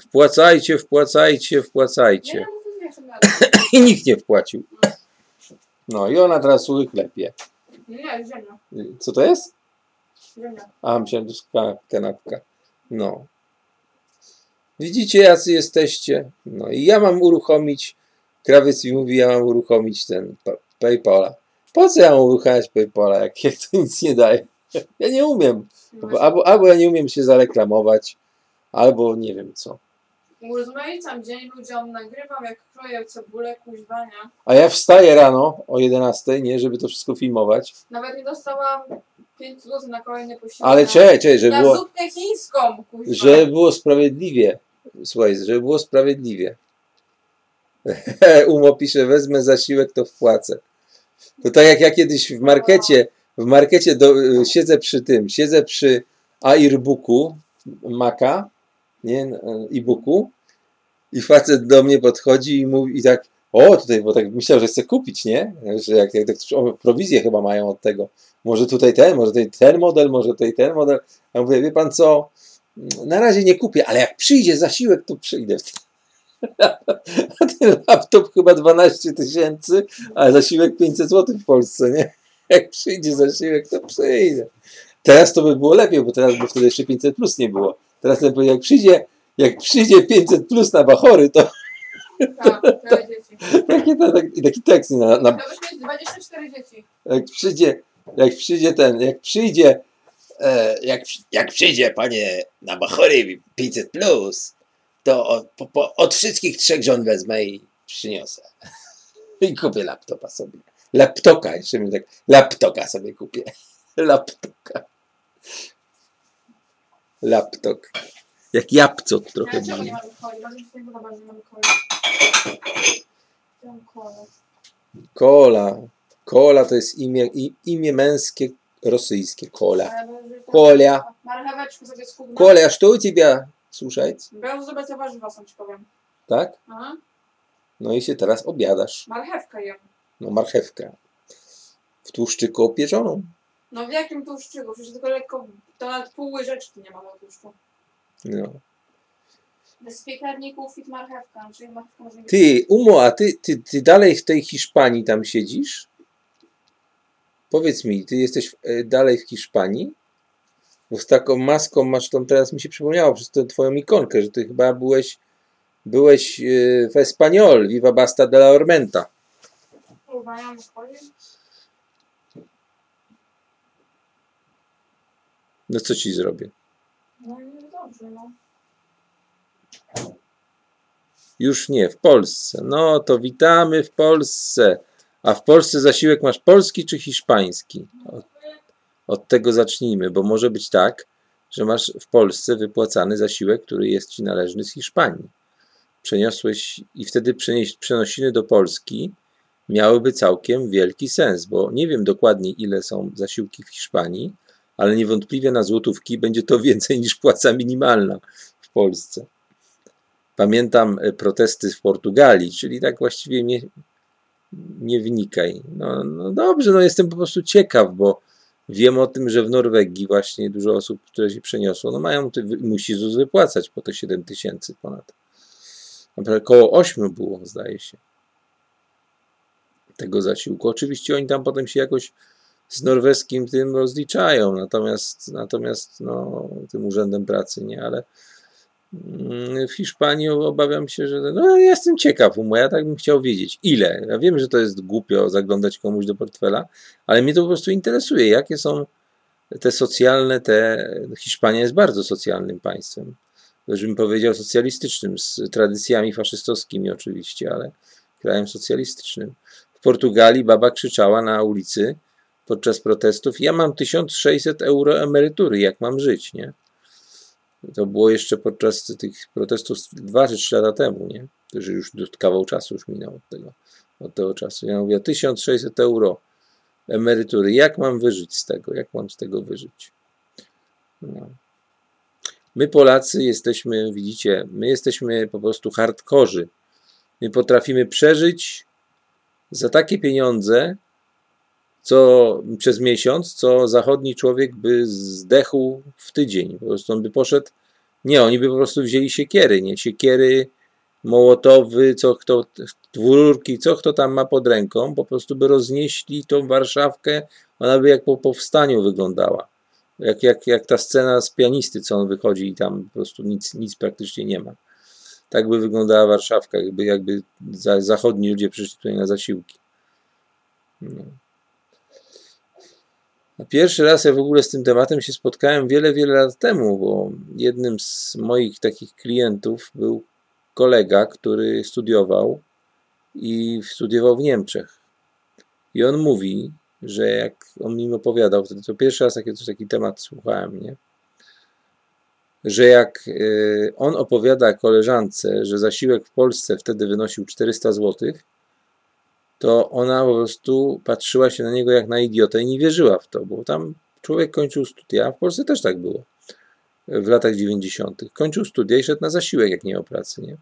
wpłacajcie, wpłacajcie, wpłacajcie. I nikt nie wpłacił. No i ona teraz suchy klepie. Co to jest? A, myślałem, ka- kanapka. No. Widzicie, jacy jesteście? No i ja mam uruchomić, krawiec mi mówi, ja mam uruchomić ten pa- Paypala. Po co ja mam uruchamiać Paypala, jak jak to nic nie daje? Ja nie umiem. Albo, albo ja nie umiem się zareklamować, albo nie wiem co. Urozmaicam dzień ludziom, nagrywam jak kroję cebulę, kuźwania. A ja wstaję rano o 11, nie, żeby to wszystko filmować. Nawet nie dostałam 5 zł na kolejny posiłek. Ale czekaj, czekaj, żeby Na było, zupkę chińską, kuźwa. żeby było sprawiedliwie. Słuchaj, żeby było sprawiedliwie. Umo pisze, wezmę zasiłek, to wpłacę. To tak jak ja kiedyś w markecie, w markecie do, siedzę przy tym, siedzę przy Airbooku Maca, nie, e-booku i facet do mnie podchodzi i mówi i tak, o tutaj, bo tak myślał, że chce kupić, nie? Że jak, jak o, prowizję chyba mają od tego. Może tutaj ten, może tutaj ten model, może tutaj ten model. A ja mówię, wie pan co, na razie nie kupię, ale jak przyjdzie zasiłek, to przyjdę. A ten laptop chyba 12 tysięcy, a zasiłek 500 zł w Polsce, nie? Jak przyjdzie zasiłek, to przyjdę. Teraz to by było lepiej, bo teraz by wtedy jeszcze 500 plus nie było. Teraz to by- jak przyjdzie, jak przyjdzie 500 plus na Bachory, to Tak, dzieci. taki, taki, taki tekst na, na, To byś mieć 24 dzieci. jak przyjdzie, jak przyjdzie ten, jak przyjdzie, e, jak, jak przyjdzie panie na Bachory 500 plus, to od, po, po, od wszystkich trzech żon wezmę i przyniosę. I kupię laptopa sobie. Laptoka, jeszcze mi tak, laptoka sobie kupię. Laptoka. Laptok. Jak jabłcot trochę Ale czemu brzmi. nie mamy coli? Bardzo mi się nie podoba, że nie mamy coli. Chciałam kolę. Kola. Kola to jest imię, i, imię męskie rosyjskie. Kola. Ale może tam- Коля. Marcheweczkę sobie skubnę. Коля, что у тебя? Słuchaj, dobre te warzywa są, ci powiem. tak? Aha. No i się teraz obiadasz. Marchewkę jem. No marchewkę. W tłuszczyku opieczoną. No w jakim tłuszczyku? Przecież tylko lekko, to nawet pół łyżeczki nie ma do tłuszczu. No. Z piekarników fit marchewka, czyli marchewka może. Ty, Umo, a ty, ty, ty dalej w tej Hiszpanii tam siedzisz? Powiedz mi, ty jesteś e, dalej w Hiszpanii? Bo z taką maską masz tą, teraz mi się przypomniało przez tę twoją ikonkę, że ty chyba byłeś byłeś y, w Espanyol, Viva Basta de la Ormenta. Chodzić. No co ci zrobię? No i dobrze, no. Już nie, w Polsce. No to witamy w Polsce. A w Polsce zasiłek masz polski czy hiszpański? Od, tego zacznijmy, bo może być tak, że masz w Polsce wypłacany zasiłek, który jest ci należny z Hiszpanii. Przeniosłeś i wtedy przenosiny do Polski miałyby całkiem wielki sens, bo nie wiem dokładnie ile są zasiłki w Hiszpanii, ale niewątpliwie na złotówki będzie to więcej niż płaca minimalna w Polsce. Pamiętam e, protesty w Portugalii, czyli tak właściwie nie, nie wnikaj. No, no dobrze, no jestem po prostu ciekaw, bo wiem o tym, że w Norwegii właśnie dużo osób, które się przeniosło, no mają, musi ZUS wypłacać po te 7 tysięcy ponad. Około 8 było, zdaje się, tego zasiłku. Oczywiście oni tam potem się jakoś z norweskim tym rozliczają, natomiast, natomiast no, tym urzędem pracy nie, ale w Hiszpanii obawiam się, że no ja jestem ciekaw, ja tak bym chciał wiedzieć ile. Ja wiem, że to jest głupio zaglądać komuś do portfela, ale mnie to po prostu interesuje, jakie są te socjalne, te Hiszpania jest bardzo socjalnym państwem. Żebym powiedział socjalistycznym, z tradycjami faszystowskimi oczywiście, ale krajem socjalistycznym. W Portugalii baba krzyczała na ulicy, podczas protestów. Ja mam 1600 euro emerytury, jak mam żyć, nie? To było jeszcze podczas tych protestów 2 czy 3 lata temu, nie? To już kawał czasu już minął od tego, od tego czasu. Ja mówię, 1600 euro emerytury, jak mam wyżyć z tego? Jak mam z tego wyżyć? No. My Polacy jesteśmy, widzicie, my jesteśmy po prostu hardkorzy. My potrafimy przeżyć za takie pieniądze, co przez miesiąc, co zachodni człowiek by zdechł w tydzień. Po prostu on by poszedł. Nie, oni by po prostu wzięli siekiery, nie? Siekiery, mołotowy, co kto, dwururki, co kto tam ma pod ręką, po prostu by roznieśli tą Warszawkę, ona by jak po powstaniu wyglądała. Jak, jak, jak ta scena z pianisty, co on wychodzi i tam po prostu nic, nic praktycznie nie ma. Tak by wyglądała Warszawka, jakby, jakby zachodni ludzie przyszli tutaj na zasiłki. No. Pierwszy raz ja w ogóle z tym tematem się spotkałem wiele, wiele lat temu, bo jednym z moich takich klientów był kolega, który studiował i studiował w Niemczech. I on mówi, że jak on mi opowiadał, wtedy to pierwszy raz taki, taki temat słuchałem, nie? że jak y, on opowiada koleżance, że zasiłek w Polsce wtedy wynosił 400 złotych, to ona po prostu patrzyła się na niego jak na idiotę i nie wierzyła w to, bo tam człowiek kończył studia, w Polsce też tak było w latach 90. Kończył studia i szedł na zasiłek, jak nie miał pracy, nie?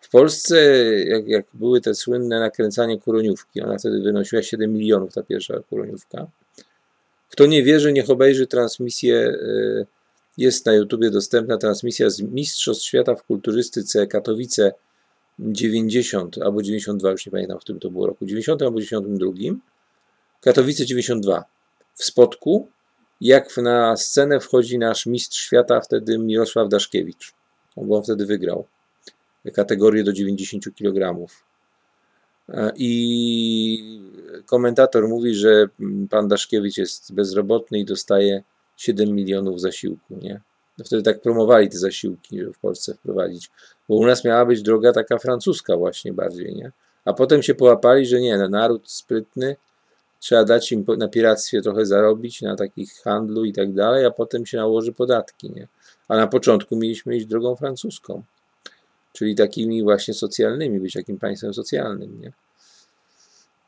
W Polsce, jak, jak były te słynne nakręcanie kuroniówki, ona wtedy wynosiła 7 milionów, ta pierwsza kuroniówka. Kto nie wierzy, niech obejrzy transmisję, y, jest na YouTubie dostępna transmisja z Mistrzostw Świata w Kulturystyce Katowice 90 albo 92, już nie pamiętam, w którym to było roku, 90 albo 92, Katowice 92 w Spodku, jak na scenę wchodzi nasz mistrz świata, wtedy Mirosław Daszkiewicz, bo on wtedy wygrał kategorię do 90 kg. E, I komentator mówi, że pan Daszkiewicz jest bezrobotny i dostaje 7 milionów zasiłku, nie? No wtedy tak promowali te zasiłki, żeby w Polsce wprowadzić. Bo u nas miała być droga taka francuska właśnie bardziej, nie? A potem się połapali, że nie, no, naród sprytny, trzeba dać im na piractwie trochę zarobić, na takich handlu i tak dalej, a potem się nałoży podatki, nie? A na początku mieliśmy iść drogą francuską, czyli takimi właśnie socjalnymi, być takim państwem socjalnym, nie?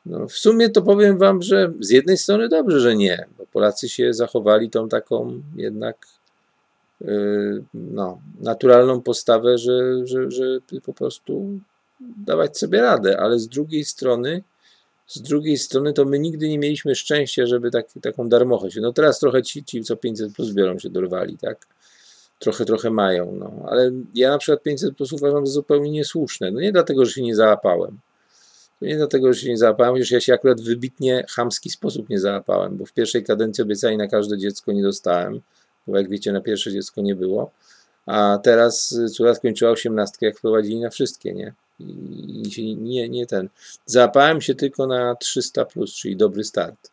No, w sumie to powiem Wam, że z jednej strony dobrze, że nie, bo Polacy się zachowali tą taką jednak no, naturalną postawę, że, że, że po prostu dawać sobie radę, ale z drugiej strony z drugiej strony to my nigdy nie mieliśmy szczęścia, żeby tak, taką darmochę się, no teraz trochę ci, ci co 500 plus biorą się dorwali, tak, trochę, trochę mają, no, ale ja na przykład 500 plus uważam za zupełnie niesłuszne, no nie dlatego, że się nie załapałem, to nie dlatego, że się nie załapałem, chociaż ja się akurat w wybitnie chamski sposób nie załapałem, bo w pierwszej kadencji obiecali na każde dziecko nie dostałem, bo jak wiecie, na pierwsze dziecko nie było. A teraz córa skończyła osiemnastkę, jak wprowadzili na wszystkie, nie? I nie, nie ten. Załapałem się tylko na 300, plus, czyli dobry start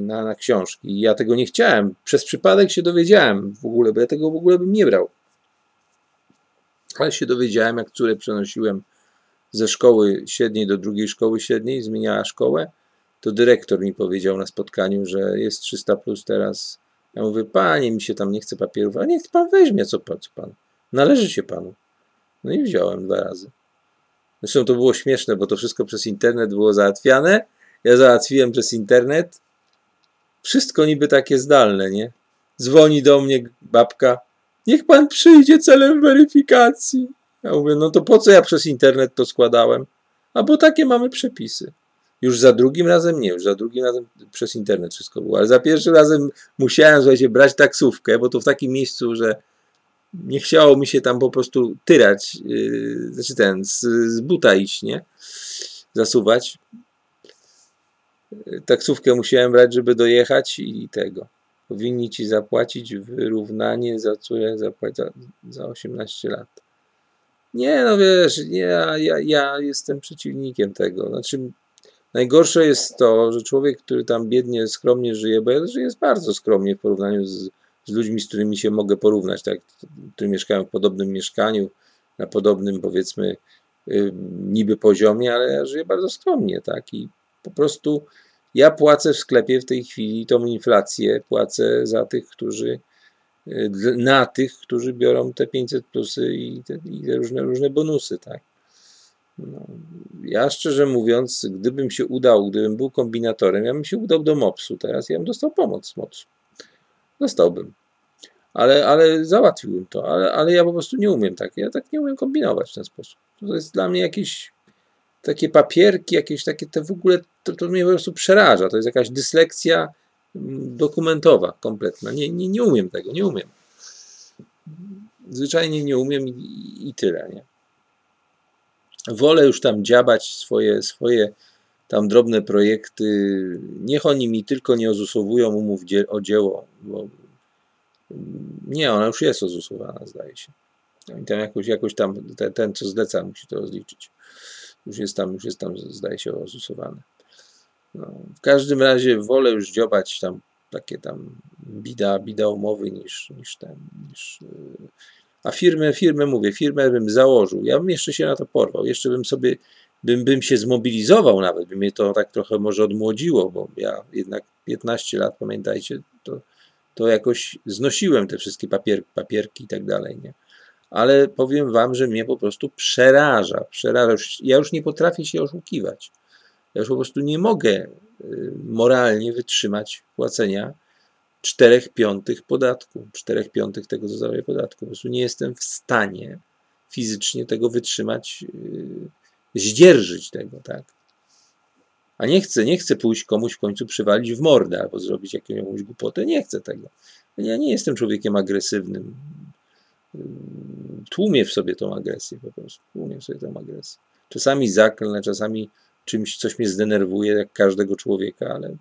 na, na książki. Ja tego nie chciałem. Przez przypadek się dowiedziałem w ogóle, bo ja tego w ogóle bym nie brał. Ale się dowiedziałem, jak córę przenosiłem ze szkoły średniej do drugiej szkoły średniej, zmieniała szkołę, to dyrektor mi powiedział na spotkaniu, że jest 300 plus teraz. Ja mówię, panie, mi się tam nie chce papierów, a niech pan weźmie, co pan, co pan. Należy się panu. No i wziąłem dwa razy. Zresztą to było śmieszne, bo to wszystko przez internet było załatwiane. Ja załatwiłem przez internet. Wszystko niby takie zdalne, nie? Dzwoni do mnie babka. Niech pan przyjdzie celem weryfikacji. Ja mówię, no to po co ja przez internet to składałem? A bo takie mamy przepisy. Już za drugim razem nie, już za drugim razem przez internet wszystko było, ale za pierwszym razem musiałem, słuchajcie, brać taksówkę, bo to w takim miejscu, że nie chciało mi się tam po prostu tyrać, yy, znaczy ten, z, z buta iść, nie? Zasuwać. Taksówkę musiałem brać, żeby dojechać i tego. Powinni ci zapłacić wyrównanie za córę zapłać za, za 18 lat. Nie, no wiesz, nie, ja, ja jestem przeciwnikiem tego. Znaczy, najgorsze jest to, że człowiek, który tam biednie, skromnie żyje, bo ja żyję bardzo skromnie w porównaniu z, z ludźmi, z którymi się mogę porównać, tak, którzy mieszkają w podobnym mieszkaniu, na podobnym, powiedzmy, niby poziomie, ale ja żyję bardzo skromnie, tak, i po prostu ja płacę w sklepie w tej chwili tą inflację, płacę za tych, którzy Y, na tych, którzy biorą te 500 plusy i te, i te różne, różne bonusy, tak. No, ja szczerze mówiąc, gdybym się udał, gdybym był kombinatorem, ja bym się udał do MOPS-u teraz, ja bym dostał pomoc MOPS-u. Dostałbym. Ale, ale załatwiłbym to, ale, ale ja po prostu nie umiem tak. Ja tak nie umiem kombinować w ten sposób. To jest dla mnie jakieś takie papierki, jakieś takie, te w ogóle, to, to mnie po prostu przeraża. To jest jakaś dyslekcja dokumentowa, kompletna. Nie, nie, nie umiem tego, nie umiem. Zwyczajnie nie umiem i, i tyle. Nie? Wolę już tam dziabać swoje, swoje tam drobne projekty. Niech oni mi tylko nie ozusowują umów o dzieło, bo nie, ona już jest ozusowana, zdaje się. No I tam jakoś, jakoś tam ten, ten, co zleca, musi to rozliczyć. Już jest tam, już jest tam, zdaje się, ozusowane. No, w każdym razie wolę już dziobać tam takie tam bida, bida umowy niż, niż ten, niż, yy, a firmę, firmę mówię, firmę bym założył, ja bym jeszcze się na to porwał, jeszcze bym sobie, bym, bym się zmobilizował nawet, by mnie to tak trochę może odmłodziło, bo ja jednak 15 lat, pamiętajcie, to, to jakoś znosiłem te wszystkie papier, papierki i tak dalej, nie? Ale powiem wam, że mnie po prostu przeraża, przeraża. Ja już nie potrafię się oszukiwać. Ja już po prostu nie mogę y, moralnie wytrzymać płacenia 4 piątych podatku, 4 piątych tego, co zarabiam podatku. Po prostu nie jestem w stanie fizycznie tego wytrzymać, y, zdzierżyć tego, tak? A nie chcę, nie chcę pójść komuś w końcu przywalić w mordę albo zrobić jakąś głupotę. Nie chcę tego. Ja nie jestem człowiekiem agresywnym. Tłumię w sobie tą agresję po prostu. Tłumię w sobie tą agresję. Czasami zaklnę, czasami czymś, coś mnie zdenerwuje, jak każdego człowieka, ale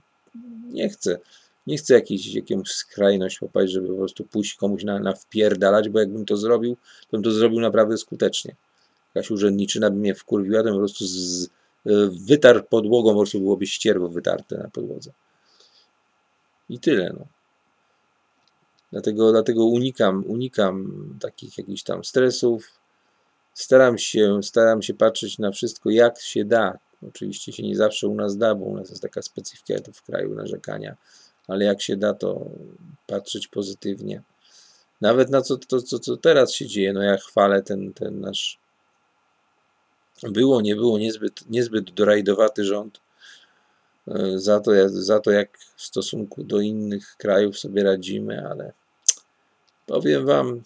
nie chcę. Nie chcę jakiejś, jakąś skrajność popaść, żeby po prostu pójść komuś na, na wpierdalać, bo jakbym to zrobił, to bym to zrobił naprawdę skutecznie. Jakaś urzędniczyna by mnie wkurwiła, to bym po prostu z, wytarł podłogą, po prostu byłoby ścierwo wytarte na podłodze. I tyle, no. Dlatego, dlatego unikam, unikam takich jakichś tam stresów. Staram się, staram się patrzeć na wszystko, jak się da. Oczywiście się nie zawsze u nas da, bo u nas jest taka specyfika w kraju narzekania, ale jak się da, to patrzeć pozytywnie. Nawet na co, to, co, co teraz się dzieje, no ja chwalę ten, ten nasz było, nie było niezbyt, niezbyt dorajdowaty rząd e, za to, za to, jak w stosunku do innych krajów sobie radzimy, ale powiem Wam,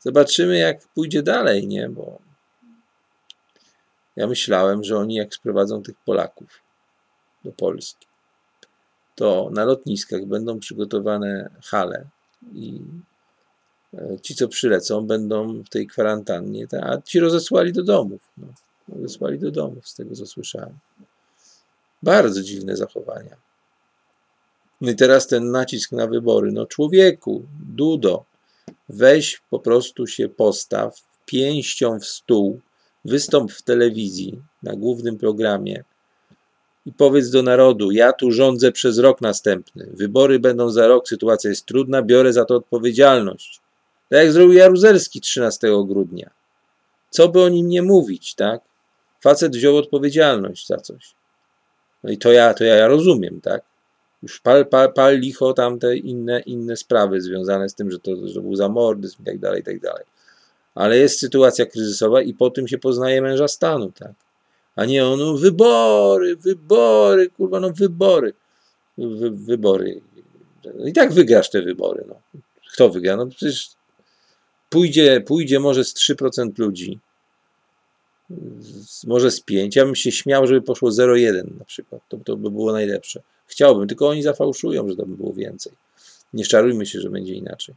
zobaczymy, jak pójdzie dalej, nie? Bo ja myślałem, że oni jak sprowadzą tych Polaków do Polski, to na lotniskach będą przygotowane hale i e, ci, co przylecą, będą w tej kwarantannie, a ci rozesłali do domów. No, rozesłali do domów, z tego co słyszałem. Bardzo dziwne zachowania. No i teraz ten nacisk na wybory. No człowieku, Dudo, weź po prostu się postaw pięścią w stół, wystąp w telewizji na głównym programie i powiedz do narodu: Ja tu rządzę przez rok następny. Wybory będą za rok, sytuacja jest trudna, biorę za to odpowiedzialność. Tak jak zrobił Jaruzelski 13 grudnia. Co by o nim nie mówić, tak? Facet wziął odpowiedzialność za coś. No i to ja, to ja, ja rozumiem, tak? Już pal, pal, pal licho tam te inne, inne sprawy związane z tym, że to, że był zamordyzm i tak dalej, i tak dalej. Ale jest sytuacja kryzysowa i po tym się poznaje męża stanu, tak? A nie ono, wybory, wybory, kurwa, no wybory. Wy, wybory. No I tak wygrasz te wybory, no. Kto wygra? No przecież pójdzie, pójdzie może z 3% ludzi, może z 5. Ja bym się śmiał, żeby poszło 0,1 na przykład. To, to by było najlepsze. Chciałbym, tylko oni zafałszują, że to by było więcej. Nie czarujmy się, że będzie inaczej.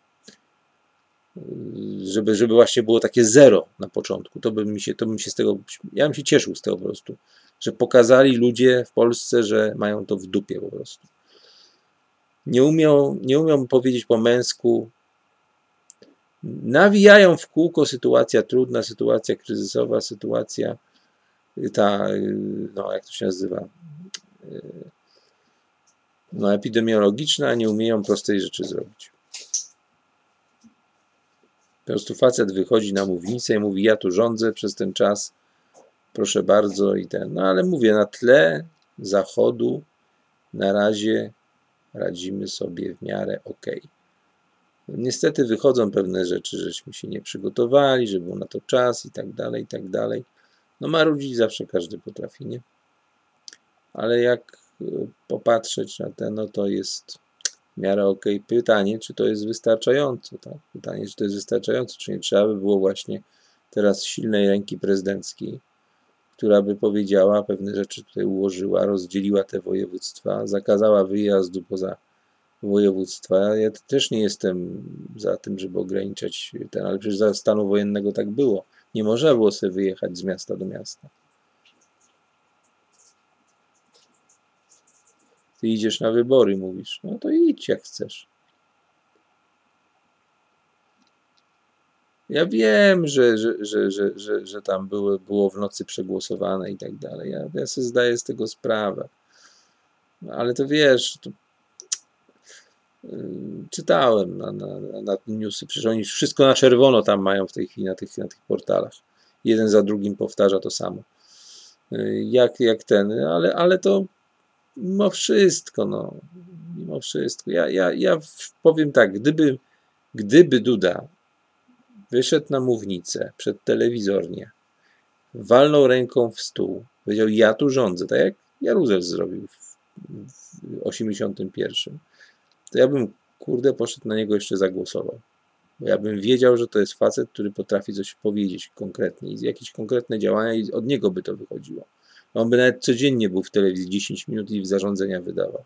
Żeby, żeby właśnie było takie zero na początku. To by mi się, to bym się z tego, ja bym się cieszył z tego po prostu, że pokazali ludzie w Polsce, że mają to w dupie po prostu. Nie umią, nie umią powiedzieć po męsku, nawijają w kółko sytuacja trudna, sytuacja kryzysowa, sytuacja ta, no jak to się nazywa, no, epidemiologiczna, nie umieją prostej rzeczy zrobić. Prostu facet wychodzi na mównicę i mówi, ja tu rządzę przez ten czas, proszę bardzo i ten. No ale mówię, na tle zachodu na razie radzimy sobie w miarę ok. Niestety wychodzą pewne rzeczy, żeśmy się nie przygotowali, że był na to czas i tak dalej, i tak dalej. No marudzić zawsze każdy potrafi, nie? Ale jak popatrzeć na ten, no to jest w miarę ok. Pytanie, czy to jest wystarczająco, tak? Pytanie, czy to jest wystarczająco, czy nie trzeba by było właśnie teraz silnej ręki prezydenckiej, która by powiedziała, pewne rzeczy tutaj ułożyła, rozdzieliła te województwa, zakazała wyjazdu poza województwa. Ja też nie jestem za tym, żeby ograniczać ten, ale przecież za stanu wojennego tak było. Nie można było sobie wyjechać z miasta do miasta. Ty idziesz na wybory, mówisz. No to idź jak chcesz. Ja wiem, że, że, że, że, że, że tam było, było w nocy przegłosowane i tak dalej. Ja, ja sobie zdaję z tego sprawę. Ale to wiesz, to, yy, czytałem na, na, na newsy, przecież oni wszystko na czerwono tam mają w tej chwili na tych, na tych portalach. Jeden za drugim powtarza to samo. Yy, jak, jak ten, ale, ale to mimo wszystko, no, mimo wszystko. Ja, ja, ja powiem tak, gdyby, gdyby Duda wyszedł na mównicę przed telewizornie, walnął ręką w stół, powiedział, ja tu rządzę, tak jak Jaruzel zrobił w, w 81, to ja bym, kurde, poszedł na niego jeszcze zagłosował. Bo ja bym wiedział, że to jest facet, który potrafi coś powiedzieć konkretnie i jakieś konkretne działania i od niego by to wychodziło. On by nawet codziennie był w telewizji 10 minut i w zarządzenia wydawał.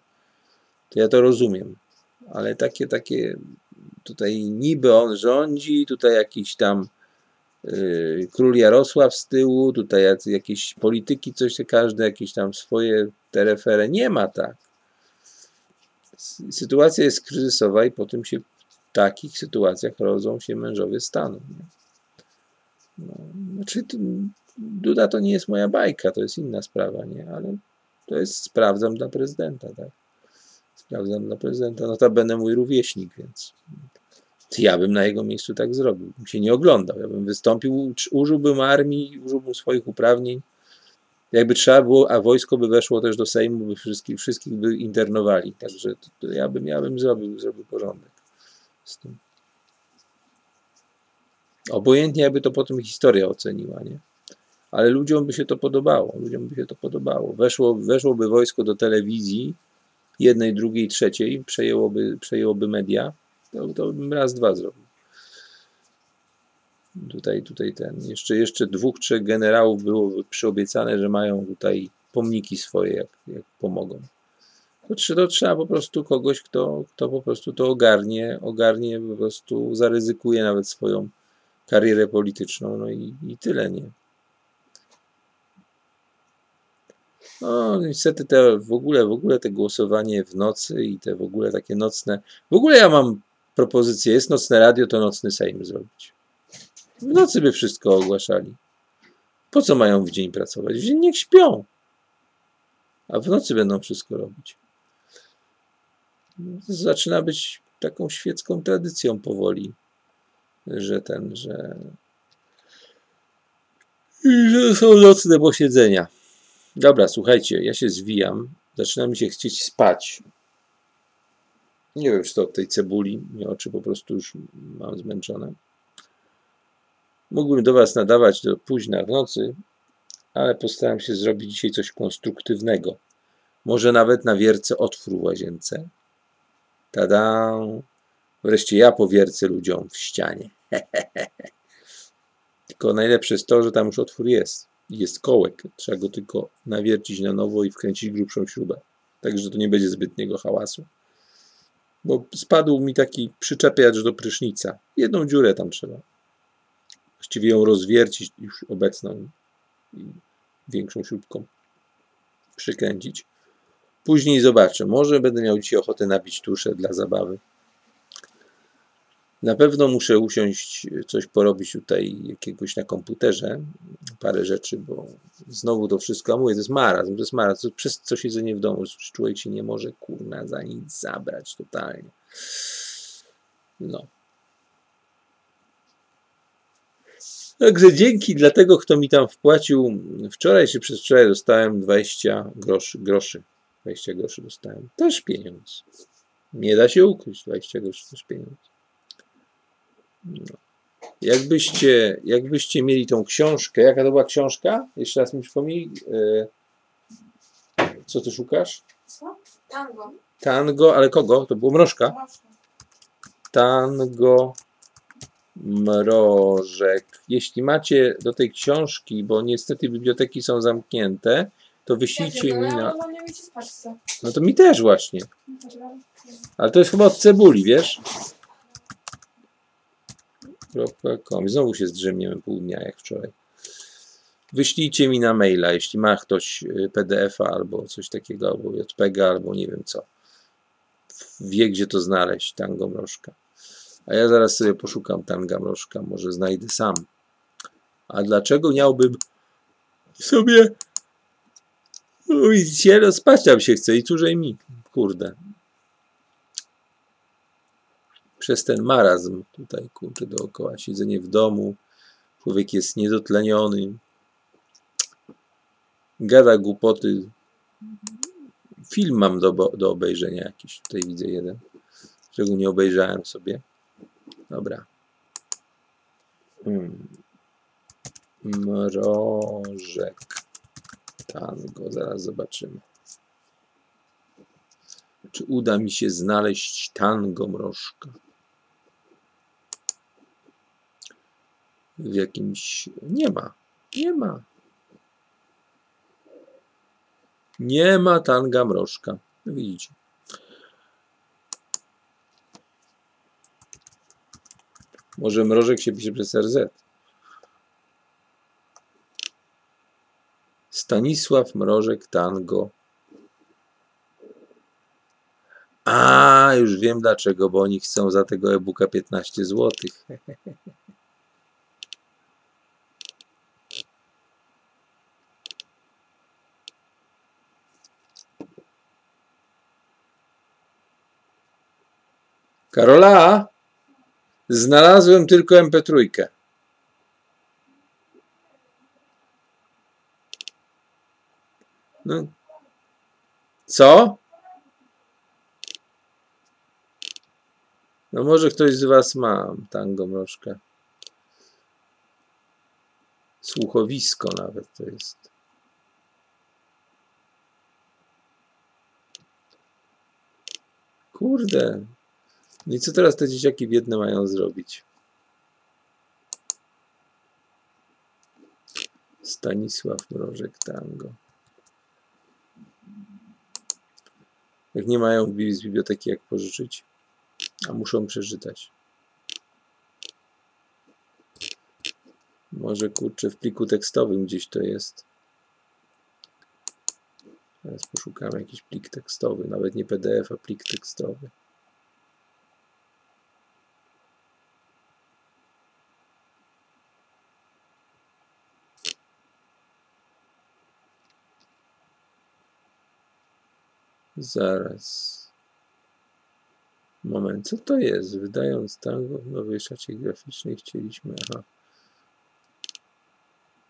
To ja to rozumiem. Ale takie, takie tutaj niby on rządzi, tutaj jakiś tam yy, król Jarosław z tyłu, tutaj jakieś polityki, coś każdy jakieś tam swoje terefery. Nie ma tak. Sytuacja jest kryzysowa i po tym się w takich sytuacjach rodzą się mężowie stanu. No, znaczy, Duda to nie jest moja bajka, to jest inna sprawa, nie? Ale to jest sprawdzam dla prezydenta, tak? Sprawdzam dla prezydenta. Notabene mój rówieśnik, więc ja bym na jego miejscu tak zrobił. Bym się nie oglądał. Ja bym wystąpił, użyłbym armii, użyłbym swoich uprawnień. Jakby trzeba było, a wojsko by weszło też do Sejmu, by wszystkich, wszystkich by internowali. Także to, to ja, bym, ja bym zrobił, zrobił porządek z tym. Obojętnie jakby to potem historia oceniła, nie? Ale ludziom by się to podobało. Ludziom by się to podobało. Weszło, weszłoby wojsko do telewizji, jednej, drugiej, trzeciej, przejęłoby, przejęłoby media, to, to bym raz, dwa zrobił. Tutaj, tutaj ten, jeszcze, jeszcze dwóch, trzech generałów było przyobiecane, że mają tutaj pomniki swoje, jak, jak pomogą. To, to trzeba po prostu kogoś, kto, kto po prostu to ogarnie, ogarnie, po prostu zaryzykuje nawet swoją karierę polityczną, no i, i tyle, nie? No, niestety te w ogóle, w ogóle te głosowanie w nocy i te w ogóle takie nocne. W ogóle ja mam propozycję, jest nocne radio, to nocny Sejm zrobić. W nocy by wszystko ogłaszali. Po co mają w dzień pracować? W dzień niech śpią. A w nocy będą wszystko robić. To zaczyna być taką świecką tradycją powoli, że ten, że, że są nocne posiedzenia. Dobra, słuchajcie, ja się zwijam. Zaczyna mi się chcieć spać. Nie wiem, czy to od tej cebuli, nie oczy po prostu już mam zmęczone. Mógłbym do Was nadawać do późna w nocy, ale postaram się zrobić dzisiaj coś konstruktywnego. Może nawet na wierce otwór w łazience. Tada! Wreszcie ja powiercę ludziom w ścianie. tylko najlepsze jest to, że tam już otwór jest. Jest kołek. Trzeba go tylko nawiercić na nowo i wkręcić grubszą śrubę. Także to nie będzie zbytniego hałasu. Bo spadł mi taki przyczepiacz do prysznica. Jedną dziurę tam trzeba. Właściwie ją rozwiercić już obecną większą śrubką przykręcić. Później zobaczę. Może będę miał dzisiaj ochotę nabić tuszę dla zabawy. Na pewno muszę usiąść, coś porobić tutaj jakiegoś na komputerze, parę rzeczy, bo znowu to wszystko, a mówię, to jest marazm, to jest marazm, to przez co siedzenie w domu, człowiek się nie może, kurna, za nic zabrać totalnie. No. Także dzięki dla tego, kto mi tam wpłacił, wczoraj czy przez wczoraj dostałem 20 groszy, groszy 20 groszy dostałem. Też pieniądz. Nie da się ukryć. 20 groszy też pieniądz. Jakbyście, jakbyście mieli tą książkę, jaka to była książka? Jeszcze raz mi przypomnij. E, co ty szukasz? Co? Tango. Tango, ale kogo? To było mrożka? Mocno. Tango Mrożek. Jeśli macie do tej książki, bo niestety biblioteki są zamknięte, to wyślijcie mi na. No to mi też właśnie. Ale to jest chyba od cebuli, wiesz? .com. Znowu się zdrzemniemy pół dnia jak wczoraj. Wyślijcie mi na maila, jeśli ma ktoś y, PDF-a albo coś takiego, albo JPEG, albo nie wiem co. Wie, gdzie to znaleźć, tango mrożka. A ja zaraz sobie poszukam tanga mrożka, może znajdę sam. A dlaczego miałbym sobie widzicie, no tam się chce i cóżej mi, kurde. Przez ten marazm tutaj, kurczę, dookoła, siedzenie w domu, człowiek jest niedotleniony, gada głupoty. Film mam do, do obejrzenia jakiś, tutaj widzę jeden, czego nie obejrzałem sobie. Dobra. Hmm. Mrożek. Tango, zaraz zobaczymy. Czy uda mi się znaleźć tango mrożka? W jakimś. Nie ma. Nie ma. Nie ma tanga mrożka. No widzicie. Może mrożek się pisze przez RZ. Stanisław Mrożek Tango. A, już wiem dlaczego, bo oni chcą za tego e-booka 15 zł. Karola, znalazłem tylko MP3. No. Co? No może ktoś z Was ma tango mrożkę. Słuchowisko nawet to jest. Kurde. No i co teraz te dzieciaki biedne mają zrobić? Stanisław Mrożek Tango. Jak nie mają z biblioteki jak pożyczyć, a muszą przeczytać. Może kurczę w pliku tekstowym gdzieś to jest. Teraz poszukamy jakiś plik tekstowy, nawet nie PDF, a plik tekstowy. Zaraz. Moment, co to jest? Wydając tango w nowej szacie graficznej chcieliśmy. Aha.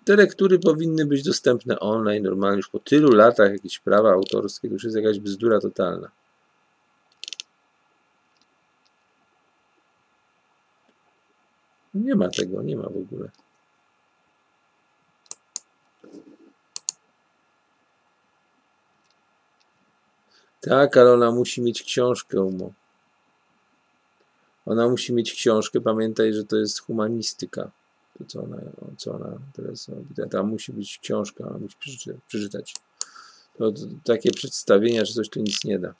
Te lektury powinny być dostępne online normalnie już po tylu latach jakieś prawa autorskie. To już jest jakaś bzdura totalna. Nie ma tego, nie ma w ogóle. Tak, ale ona musi mieć książkę, Umo. Ona musi mieć książkę. Pamiętaj, że to jest humanistyka. To, co ona, co ona teraz robi. Tam musi być książka, ona musi przeczytać. To, to, takie przedstawienia, że coś to nic nie da.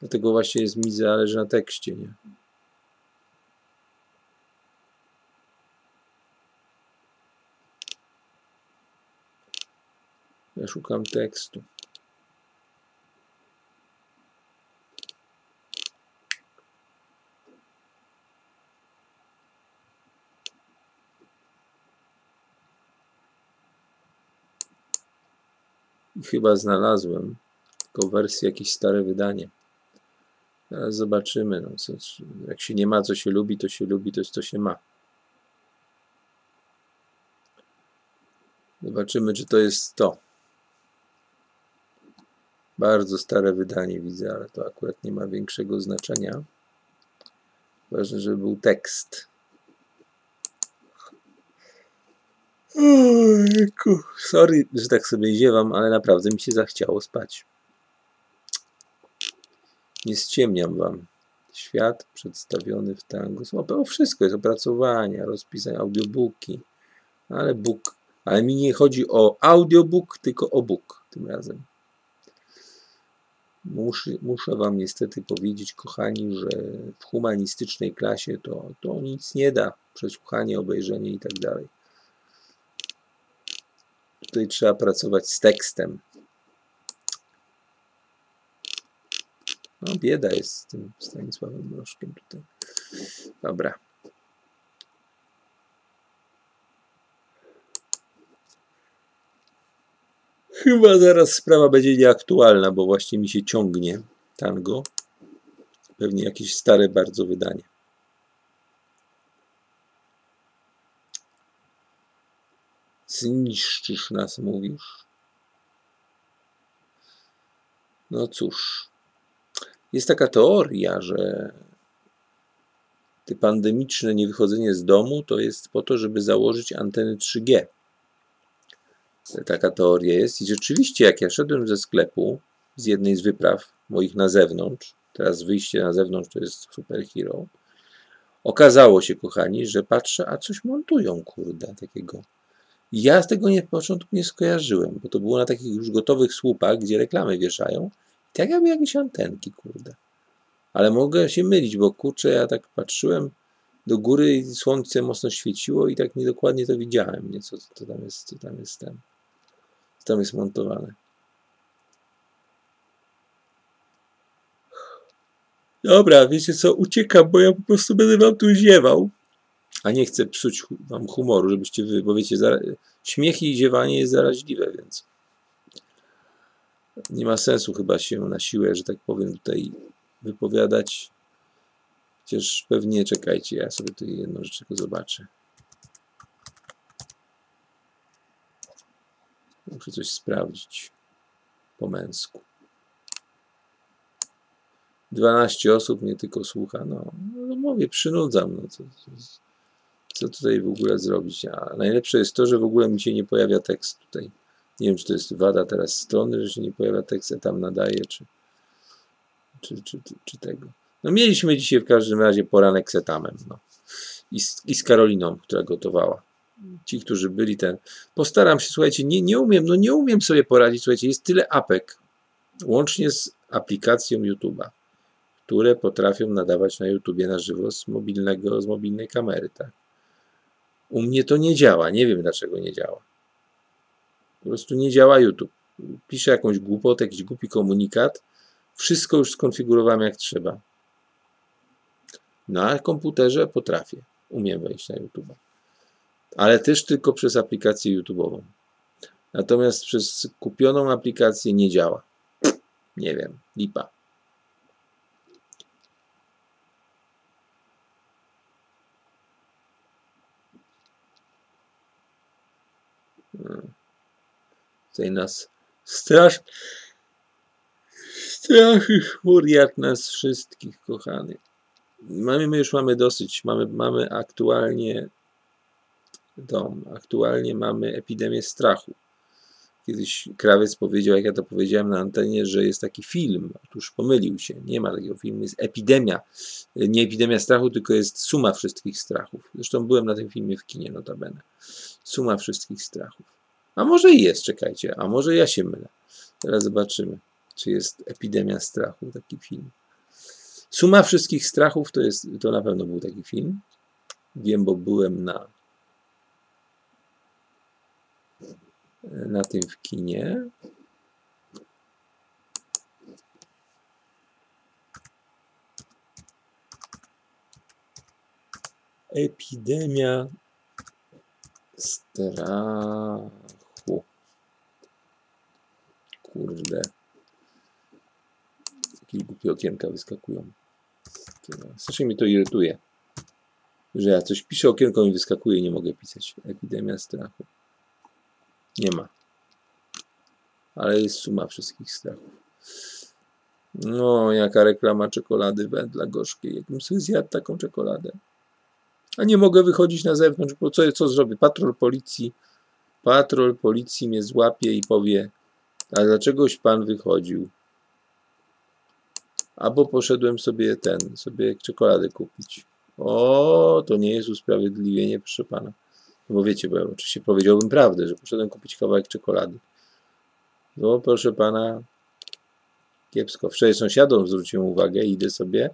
Dlatego właśnie jest mi zależy na tekście, nie? Ja szukam tekstu. Chyba znalazłem tylko wersję, jakieś stare wydanie. Teraz zobaczymy. No, co, jak się nie ma, co się lubi, to się lubi, to jest to się ma. Zobaczymy, czy to jest to. Bardzo stare wydanie widzę, ale to akurat nie ma większego znaczenia. Ważne, żeby był tekst. Ojku. Sorry, że tak sobie ziewam, ale naprawdę mi się zachciało spać. Nie ściemniam wam. Świat przedstawiony w tango. O, wszystko jest opracowania, rozpisania, audiobooki. Ale book. Ale mi nie chodzi o audiobook, tylko o book tym razem. Muszę, muszę wam niestety powiedzieć, kochani, że w humanistycznej klasie to, to nic nie da. Przesłuchanie, obejrzenie i tak dalej. Tutaj trzeba pracować z tekstem. No, bieda jest z tym Stanisławem Mrożkiem tutaj. Dobra. Chyba zaraz sprawa będzie nieaktualna, bo właśnie mi się ciągnie tango. Pewnie jakieś stare bardzo wydanie. Zniszczysz nas, mówisz. No cóż, jest taka teoria, że te pandemiczne niewychodzenie z domu to jest po to, żeby założyć anteny 3G. Taka teoria jest i rzeczywiście jak ja szedłem ze sklepu z jednej z wypraw moich na zewnątrz, teraz wyjście na zewnątrz to jest superhero, okazało się, kochani, że patrzę, a coś montują, kurde, takiego ja z tego nie, w początku nie skojarzyłem, bo to było na takich już gotowych słupach, gdzie reklamy wieszają. Tak jakby jakieś antenki, kurde. Ale mogę się mylić, bo kurczę, ja tak patrzyłem do góry i słońce mocno świeciło i tak niedokładnie to widziałem, nie? Co, co tam jest, co tam jest ten, co tam jest montowane. Dobra, wiecie co, uciekam, bo ja po prostu będę wam tu ziewał a nie chcę psuć wam humoru, żebyście wy, bo wiecie, śmiech i ziewanie jest zaraźliwe, więc nie ma sensu chyba się na siłę, że tak powiem, tutaj wypowiadać. Chociaż pewnie, czekajcie, ja sobie tutaj jedną rzecz tylko zobaczę. Muszę coś sprawdzić po męsku. 12 osób mnie tylko słucha. No, no mówię, przynudzam. No, to, to, co tutaj w ogóle zrobić? A najlepsze jest to, że w ogóle mi się nie pojawia tekst tutaj. Nie wiem, czy to jest wada teraz strony, że się nie pojawia tekst, ja tam nadaje, czy, czy, czy, czy, tego. No mieliśmy dzisiaj w każdym razie poranek z etamem, no. I z, I z Karoliną, która gotowała. Ci, którzy byli ten. Postaram się, słuchajcie, nie, nie umiem, no nie umiem sobie poradzić, słuchajcie, jest tyle apek, łącznie z aplikacją YouTube'a, które potrafią nadawać na YouTubie na żywo z mobilnego, z mobilnej kamery, tak? U mnie to nie działa. Nie wiem dlaczego nie działa. Po prostu nie działa YouTube. piszę jakąś głupotę, jakiś głupi komunikat, wszystko już skonfigurowałem jak trzeba. Na komputerze potrafię, umiem wejść na YouTube. Ale też tylko przez aplikację YouTube'ową. Natomiast przez kupioną aplikację nie działa. Nie wiem, lipa. Tutaj nas strasz, strachy furiat nas wszystkich, kochany. Mamy, my już mamy dosyć, mamy, mamy aktualnie dom, aktualnie mamy epidemię strachu. Kiedyś krawiec powiedział, jak ja to powiedziałem na antenie, że jest taki film. Otóż pomylił się. Nie ma takiego filmu. Jest epidemia. Nie epidemia strachu, tylko jest suma wszystkich strachów. Zresztą byłem na tym filmie w kinie, notabene. Suma wszystkich strachów. A może i jest, czekajcie. A może ja się mylę. Teraz zobaczymy, czy jest epidemia strachu, taki film. Suma wszystkich strachów to jest, to na pewno był taki film. Wiem, bo byłem na na tym w kinie. Epidemia strachu. Kurde. Jakieś głupie okienka wyskakują. Strasznie mi to irytuje. Że ja coś piszę, okienko mi wyskakuje i nie mogę pisać. Epidemia strachu. Nie ma. Ale jest suma wszystkich strachów. No, jaka reklama czekolady wędla gorzkiej. Jakbym sobie zjadł taką czekoladę. A nie mogę wychodzić na zewnątrz, bo co, co zrobię? Patrol policji, patrol policji mnie złapie i powie, a dlaczegoś pan wychodził? Albo poszedłem sobie ten, sobie czekoladę kupić. O, to nie jest usprawiedliwienie, proszę pana. Bo wiecie, bo ja oczywiście powiedziałbym prawdę, że poszedłem kupić kawałek czekolady. No proszę pana, kiepsko. Wczoraj sąsiadom zwróciłem uwagę, idę sobie,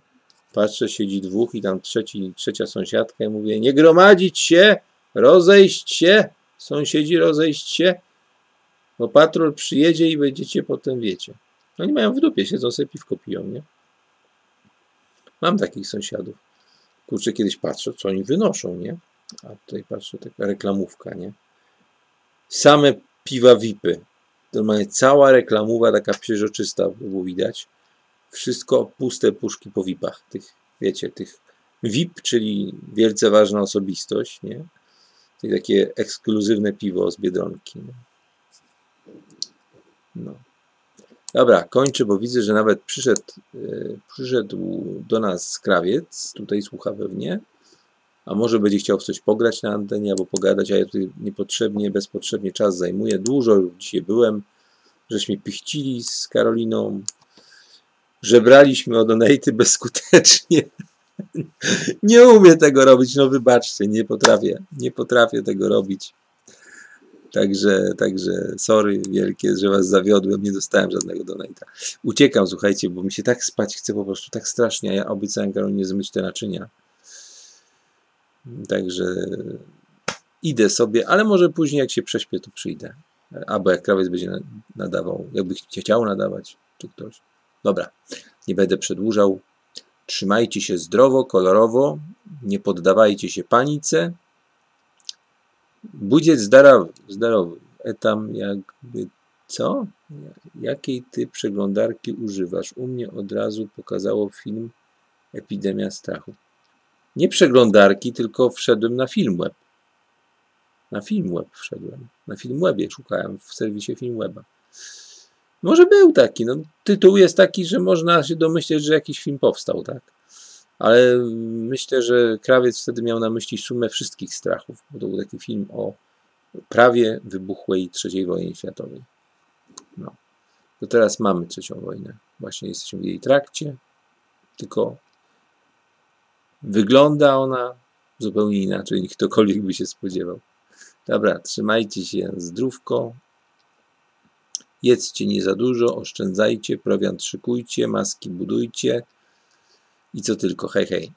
patrzę, siedzi dwóch i tam trzeci, trzecia sąsiadka i mówię, nie gromadzić się, rozejść się, sąsiedzi rozejść się, bo patrol przyjedzie i będziecie potem, wiecie. Oni mają w dupie, siedzą sobie piwko piją, nie? Mam takich sąsiadów. Kurczę, kiedyś patrzę, co oni wynoszą, nie? A tutaj patrzę, taka reklamówka, nie? Same piwa VIPy. Normalnie cała reklamowa taka przeźroczysta było widać. Wszystko puste puszki po VIPach. Tych, wiecie, tych VIP, czyli wielce ważna osobistość, nie? To takie ekskluzywne piwo z Biedronki. Nie? No. Dobra, kończę, bo widzę, że nawet przyszedł, yy, przyszedł do nas krawiec, tutaj słucha pewnie a może będzie chciał w coś pograć na antenie albo pogadać, a ja tutaj niepotrzebnie, bezpotrzebnie czas zajmuję. Dużo już dzisiaj byłem, żeśmy pichcili z Karoliną, żebraliśmy o donaty bezskutecznie. nie umiem tego robić, no wybaczcie, nie potrafię, nie potrafię tego robić. Także, także sorry wielkie, że was zawiodłem, nie dostałem żadnego donata. Uciekam, słuchajcie, bo mi się tak spać chce po prostu tak strasznie, a ja obiecałem Karolinie zmyć te naczynia. Także idę sobie, ale może później jak się prześpię, to przyjdę. Albo jak krawiec będzie nadawał, jakby chciał nadawać, czy ktoś. Dobra, nie będę przedłużał. Trzymajcie się zdrowo, kolorowo, nie poddawajcie się panice. Budziec zdrowy, zdrowy. Etam jakby co? Jakiej ty przeglądarki używasz? U mnie od razu pokazało film Epidemia strachu nie przeglądarki, tylko wszedłem na Filmweb. Na Filmweb wszedłem. Na Filmwebie szukałem w serwisie Filmweba. Może był taki. No, tytuł jest taki, że można się domyśleć, że jakiś film powstał, tak? Ale myślę, że krawiec wtedy miał na myśli sumę wszystkich strachów, bo to był taki film o prawie wybuchłej III wojnie światowej. No. To teraz mamy trzecią wojnę. Właśnie jesteśmy w jej trakcie, tylko Wygląda ona zupełnie inaczej niż ktokolwiek by się spodziewał. Dobra, trzymajcie się zdrówko. Jedzcie nie za dużo, oszczędzajcie, prowiant szykujcie, maski budujcie i co tylko. Hej, hej.